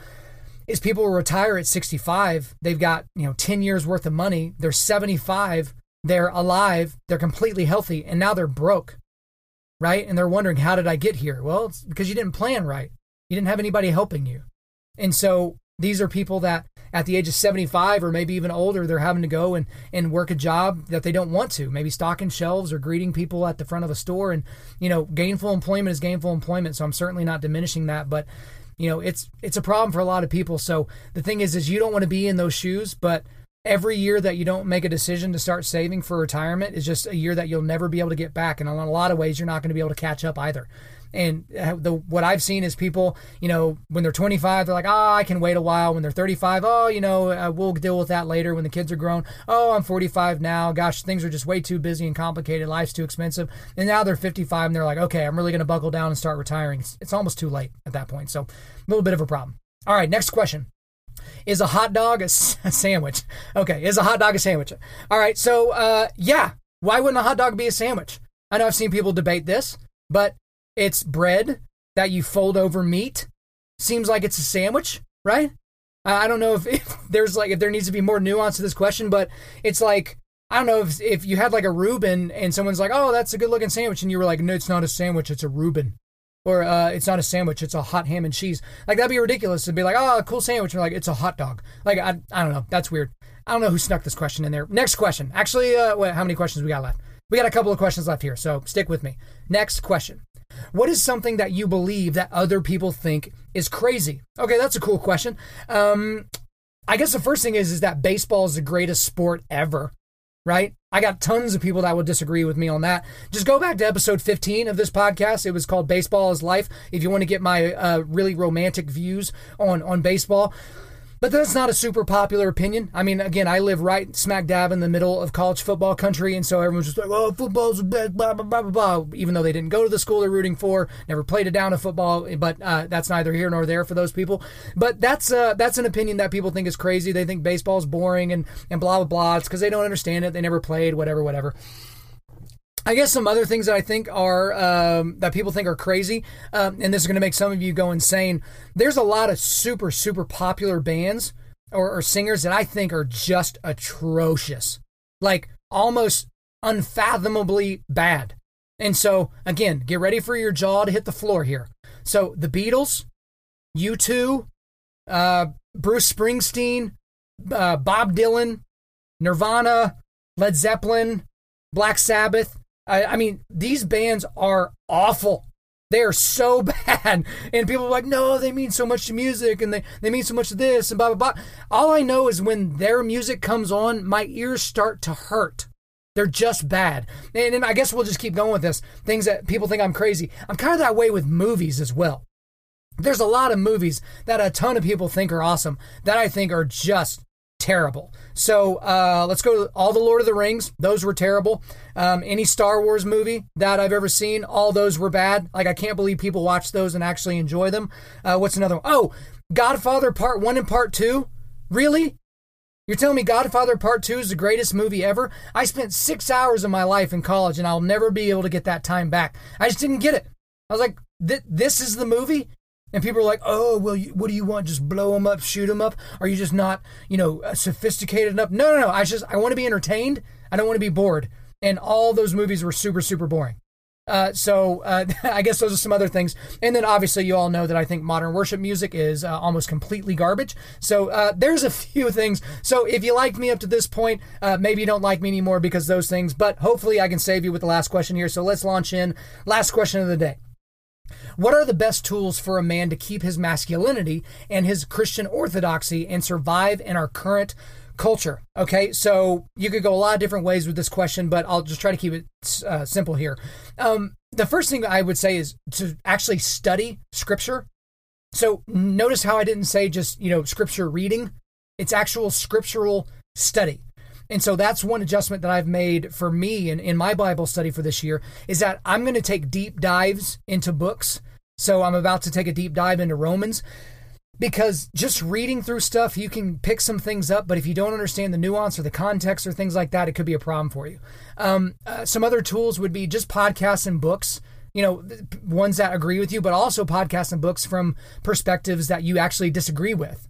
is people retire at 65. They've got, you know, 10 years worth of money. They're 75. They're alive. They're completely healthy. And now they're broke. Right. And they're wondering, how did I get here? Well, it's because you didn't plan right. You didn't have anybody helping you. And so these are people that at the age of 75 or maybe even older, they're having to go and, and work a job that they don't want to, maybe stocking shelves or greeting people at the front of a store. And, you know, gainful employment is gainful employment. So I'm certainly not diminishing that, but you know, it's, it's a problem for a lot of people. So the thing is, is you don't want to be in those shoes, but every year that you don't make a decision to start saving for retirement is just a year that you'll never be able to get back. And in a lot of ways, you're not going to be able to catch up either. And the what I've seen is people, you know, when they're 25, they're like, oh, I can wait a while. When they're 35, oh, you know, uh, we'll deal with that later. When the kids are grown, oh, I'm 45 now. Gosh, things are just way too busy and complicated. Life's too expensive. And now they're 55 and they're like, okay, I'm really going to buckle down and start retiring. It's, it's almost too late at that point. So a little bit of a problem. All right, next question. Is a hot dog a, a sandwich? Okay, is a hot dog a sandwich? All right, so uh, yeah, why wouldn't a hot dog be a sandwich? I know I've seen people debate this, but it's bread that you fold over meat. Seems like it's a sandwich, right? I don't know if, if there's like if there needs to be more nuance to this question, but it's like I don't know if if you had like a Reuben and someone's like, "Oh, that's a good looking sandwich," and you were like, "No, it's not a sandwich. It's a Reuben." Or uh, it's not a sandwich, it's a hot ham and cheese. Like that'd be ridiculous to be like, oh, cool sandwich. And like, it's a hot dog. Like I, I don't know. That's weird. I don't know who snuck this question in there. Next question. Actually, uh, wait, how many questions we got left? We got a couple of questions left here, so stick with me. Next question. What is something that you believe that other people think is crazy? Okay, that's a cool question. Um, I guess the first thing is is that baseball is the greatest sport ever, right? I got tons of people that would disagree with me on that. Just go back to episode 15 of this podcast. It was called Baseball is Life. If you want to get my uh, really romantic views on on baseball. But that's not a super popular opinion. I mean, again, I live right smack dab in the middle of college football country, and so everyone's just like, oh, football's best, blah, blah, blah, blah, blah. Even though they didn't go to the school they're rooting for, never played a down of football, but uh, that's neither here nor there for those people. But that's uh, that's an opinion that people think is crazy. They think baseball's boring and, and blah, blah, blah. It's because they don't understand it. They never played, whatever, whatever. I guess some other things that I think are um, that people think are crazy, um, and this is going to make some of you go insane. There's a lot of super super popular bands or, or singers that I think are just atrocious, like almost unfathomably bad. And so again, get ready for your jaw to hit the floor here. So the Beatles, U2, uh, Bruce Springsteen, uh, Bob Dylan, Nirvana, Led Zeppelin, Black Sabbath I, I mean, these bands are awful. They are so bad. And people are like, no, they mean so much to music and they, they mean so much to this and blah, blah, blah. All I know is when their music comes on, my ears start to hurt. They're just bad. And, and I guess we'll just keep going with this. Things that people think I'm crazy. I'm kind of that way with movies as well. There's a lot of movies that a ton of people think are awesome that I think are just terrible. So uh, let's go to all the Lord of the Rings. Those were terrible. Um, any Star Wars movie that I've ever seen, all those were bad. Like I can't believe people watch those and actually enjoy them. Uh, what's another one? Oh, Godfather Part One and Part Two. Really? You're telling me Godfather Part 2 is the greatest movie ever? I spent six hours of my life in college and I'll never be able to get that time back. I just didn't get it. I was like, this is the movie? And people are like, oh, well, what do you want? Just blow them up, shoot them up? Are you just not, you know, sophisticated enough? No, no, no. I just, I want to be entertained. I don't want to be bored. And all those movies were super, super boring. Uh, so uh, I guess those are some other things. And then obviously you all know that I think modern worship music is uh, almost completely garbage. So uh, there's a few things. So if you liked me up to this point, uh, maybe you don't like me anymore because those things. But hopefully I can save you with the last question here. So let's launch in. Last question of the day. What are the best tools for a man to keep his masculinity and his Christian orthodoxy and survive in our current culture. Okay, so you could go a lot of different ways with this question, but I'll just try to keep it uh, simple here. Um, the first thing I would say is to actually study scripture. So notice how I didn't say just, you know, scripture reading, it's actual scriptural study. And so that's one adjustment that I've made for me in, in my Bible study for this year is that I'm going to take deep dives into books. So I'm about to take a deep dive into Romans because just reading through stuff you can pick some things up but if you don't understand the nuance or the context or things like that it could be a problem for you um, uh, some other tools would be just podcasts and books you know ones that agree with you but also podcasts and books from perspectives that you actually disagree with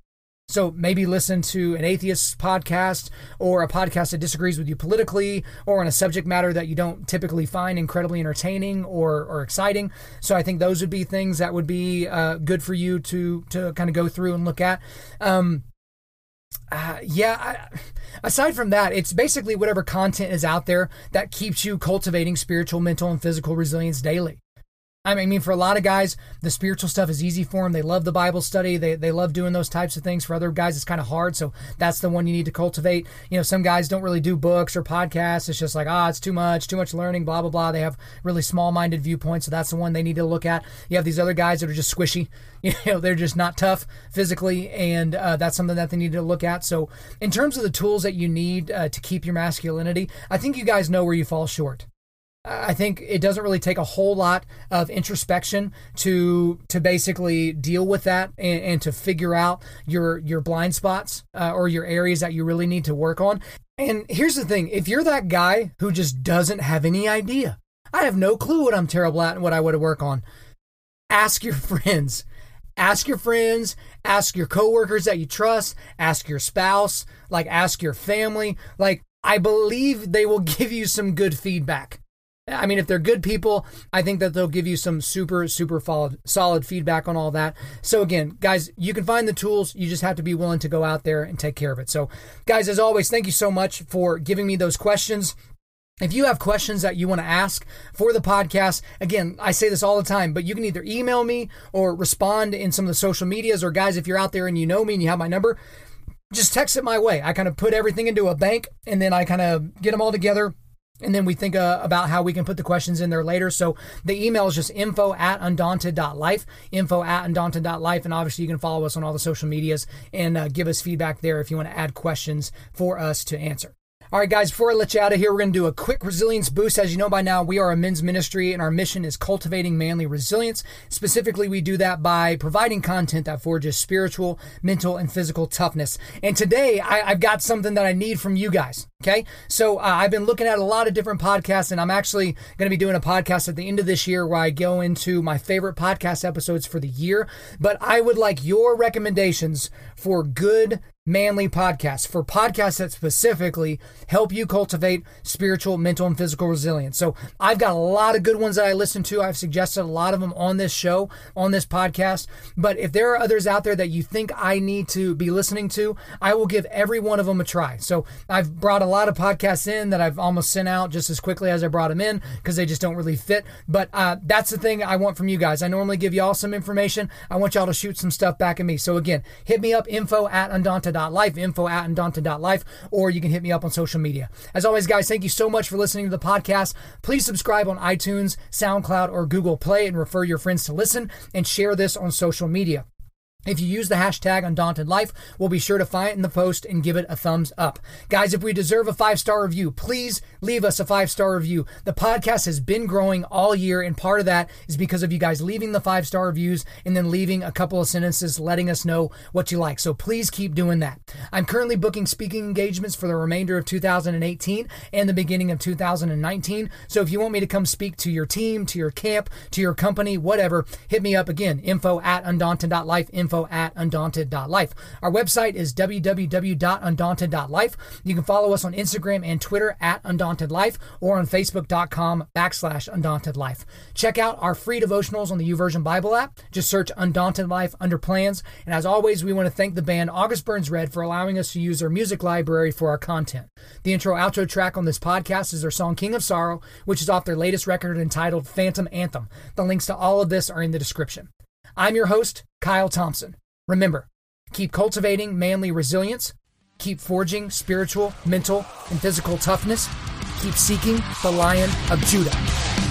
so maybe listen to an atheist podcast or a podcast that disagrees with you politically or on a subject matter that you don't typically find incredibly entertaining or, or exciting. So I think those would be things that would be uh, good for you to to kind of go through and look at. Um, uh, yeah, I, aside from that, it's basically whatever content is out there that keeps you cultivating spiritual, mental, and physical resilience daily. I mean, for a lot of guys, the spiritual stuff is easy for them. They love the Bible study. They, they love doing those types of things. For other guys, it's kind of hard. So that's the one you need to cultivate. You know, some guys don't really do books or podcasts. It's just like, ah, oh, it's too much, too much learning, blah, blah, blah. They have really small minded viewpoints. So that's the one they need to look at. You have these other guys that are just squishy. You know, they're just not tough physically. And uh, that's something that they need to look at. So, in terms of the tools that you need uh, to keep your masculinity, I think you guys know where you fall short. I think it doesn't really take a whole lot of introspection to to basically deal with that and, and to figure out your your blind spots uh, or your areas that you really need to work on. And here's the thing: if you're that guy who just doesn't have any idea, I have no clue what I'm terrible at and what I would work on. Ask your friends. Ask your friends, ask your coworkers that you trust, ask your spouse, like ask your family. Like I believe they will give you some good feedback. I mean, if they're good people, I think that they'll give you some super, super solid, solid feedback on all that. So again, guys, you can find the tools. You just have to be willing to go out there and take care of it. So, guys, as always, thank you so much for giving me those questions. If you have questions that you want to ask for the podcast, again, I say this all the time, but you can either email me or respond in some of the social medias. Or, guys, if you're out there and you know me and you have my number, just text it my way. I kind of put everything into a bank and then I kind of get them all together and then we think uh, about how we can put the questions in there later. So the email is just info at undaunted.life, info at undaunted.life. And obviously, you can follow us on all the social medias and uh, give us feedback there if you want to add questions for us to answer. All right, guys, before I let you out of here, we're going to do a quick resilience boost. As you know by now, we are a men's ministry and our mission is cultivating manly resilience. Specifically, we do that by providing content that forges spiritual, mental, and physical toughness. And today, I, have got something that I need from you guys. Okay. So uh, I've been looking at a lot of different podcasts, and I'm actually going to be doing a podcast at the end of this year where I go into my favorite podcast episodes for the year. But I would like your recommendations for good manly podcasts, for podcasts that specifically help you cultivate spiritual, mental, and physical resilience. So I've got a lot of good ones that I listen to. I've suggested a lot of them on this show, on this podcast. But if there are others out there that you think I need to be listening to, I will give every one of them a try. So I've brought a lot of podcasts in that I've almost sent out just as quickly as I brought them in because they just don't really fit. But uh, that's the thing I want from you guys. I normally give y'all some information. I want y'all to shoot some stuff back at me. So again, hit me up info at undaunted.life, info at undaunted.life, or you can hit me up on social media. As always, guys, thank you so much for listening to the podcast. Please subscribe on iTunes, SoundCloud, or Google Play and refer your friends to listen and share this on social media. If you use the hashtag Undaunted Life, we'll be sure to find it in the post and give it a thumbs up. Guys, if we deserve a five star review, please leave us a five star review. The podcast has been growing all year, and part of that is because of you guys leaving the five star reviews and then leaving a couple of sentences letting us know what you like. So please keep doing that. I'm currently booking speaking engagements for the remainder of 2018 and the beginning of 2019. So if you want me to come speak to your team, to your camp, to your company, whatever, hit me up again. Info at undaunted.life. Info info at undaunted.life. Our website is www.undaunted.life. You can follow us on Instagram and Twitter at undauntedlife or on facebook.com backslash undauntedlife. Check out our free devotionals on the YouVersion Bible app. Just search Undaunted Life under plans. And as always, we want to thank the band August Burns Red for allowing us to use their music library for our content. The intro outro track on this podcast is their song King of Sorrow, which is off their latest record entitled Phantom Anthem. The links to all of this are in the description. I'm your host, Kyle Thompson. Remember, keep cultivating manly resilience, keep forging spiritual, mental, and physical toughness, keep seeking the Lion of Judah.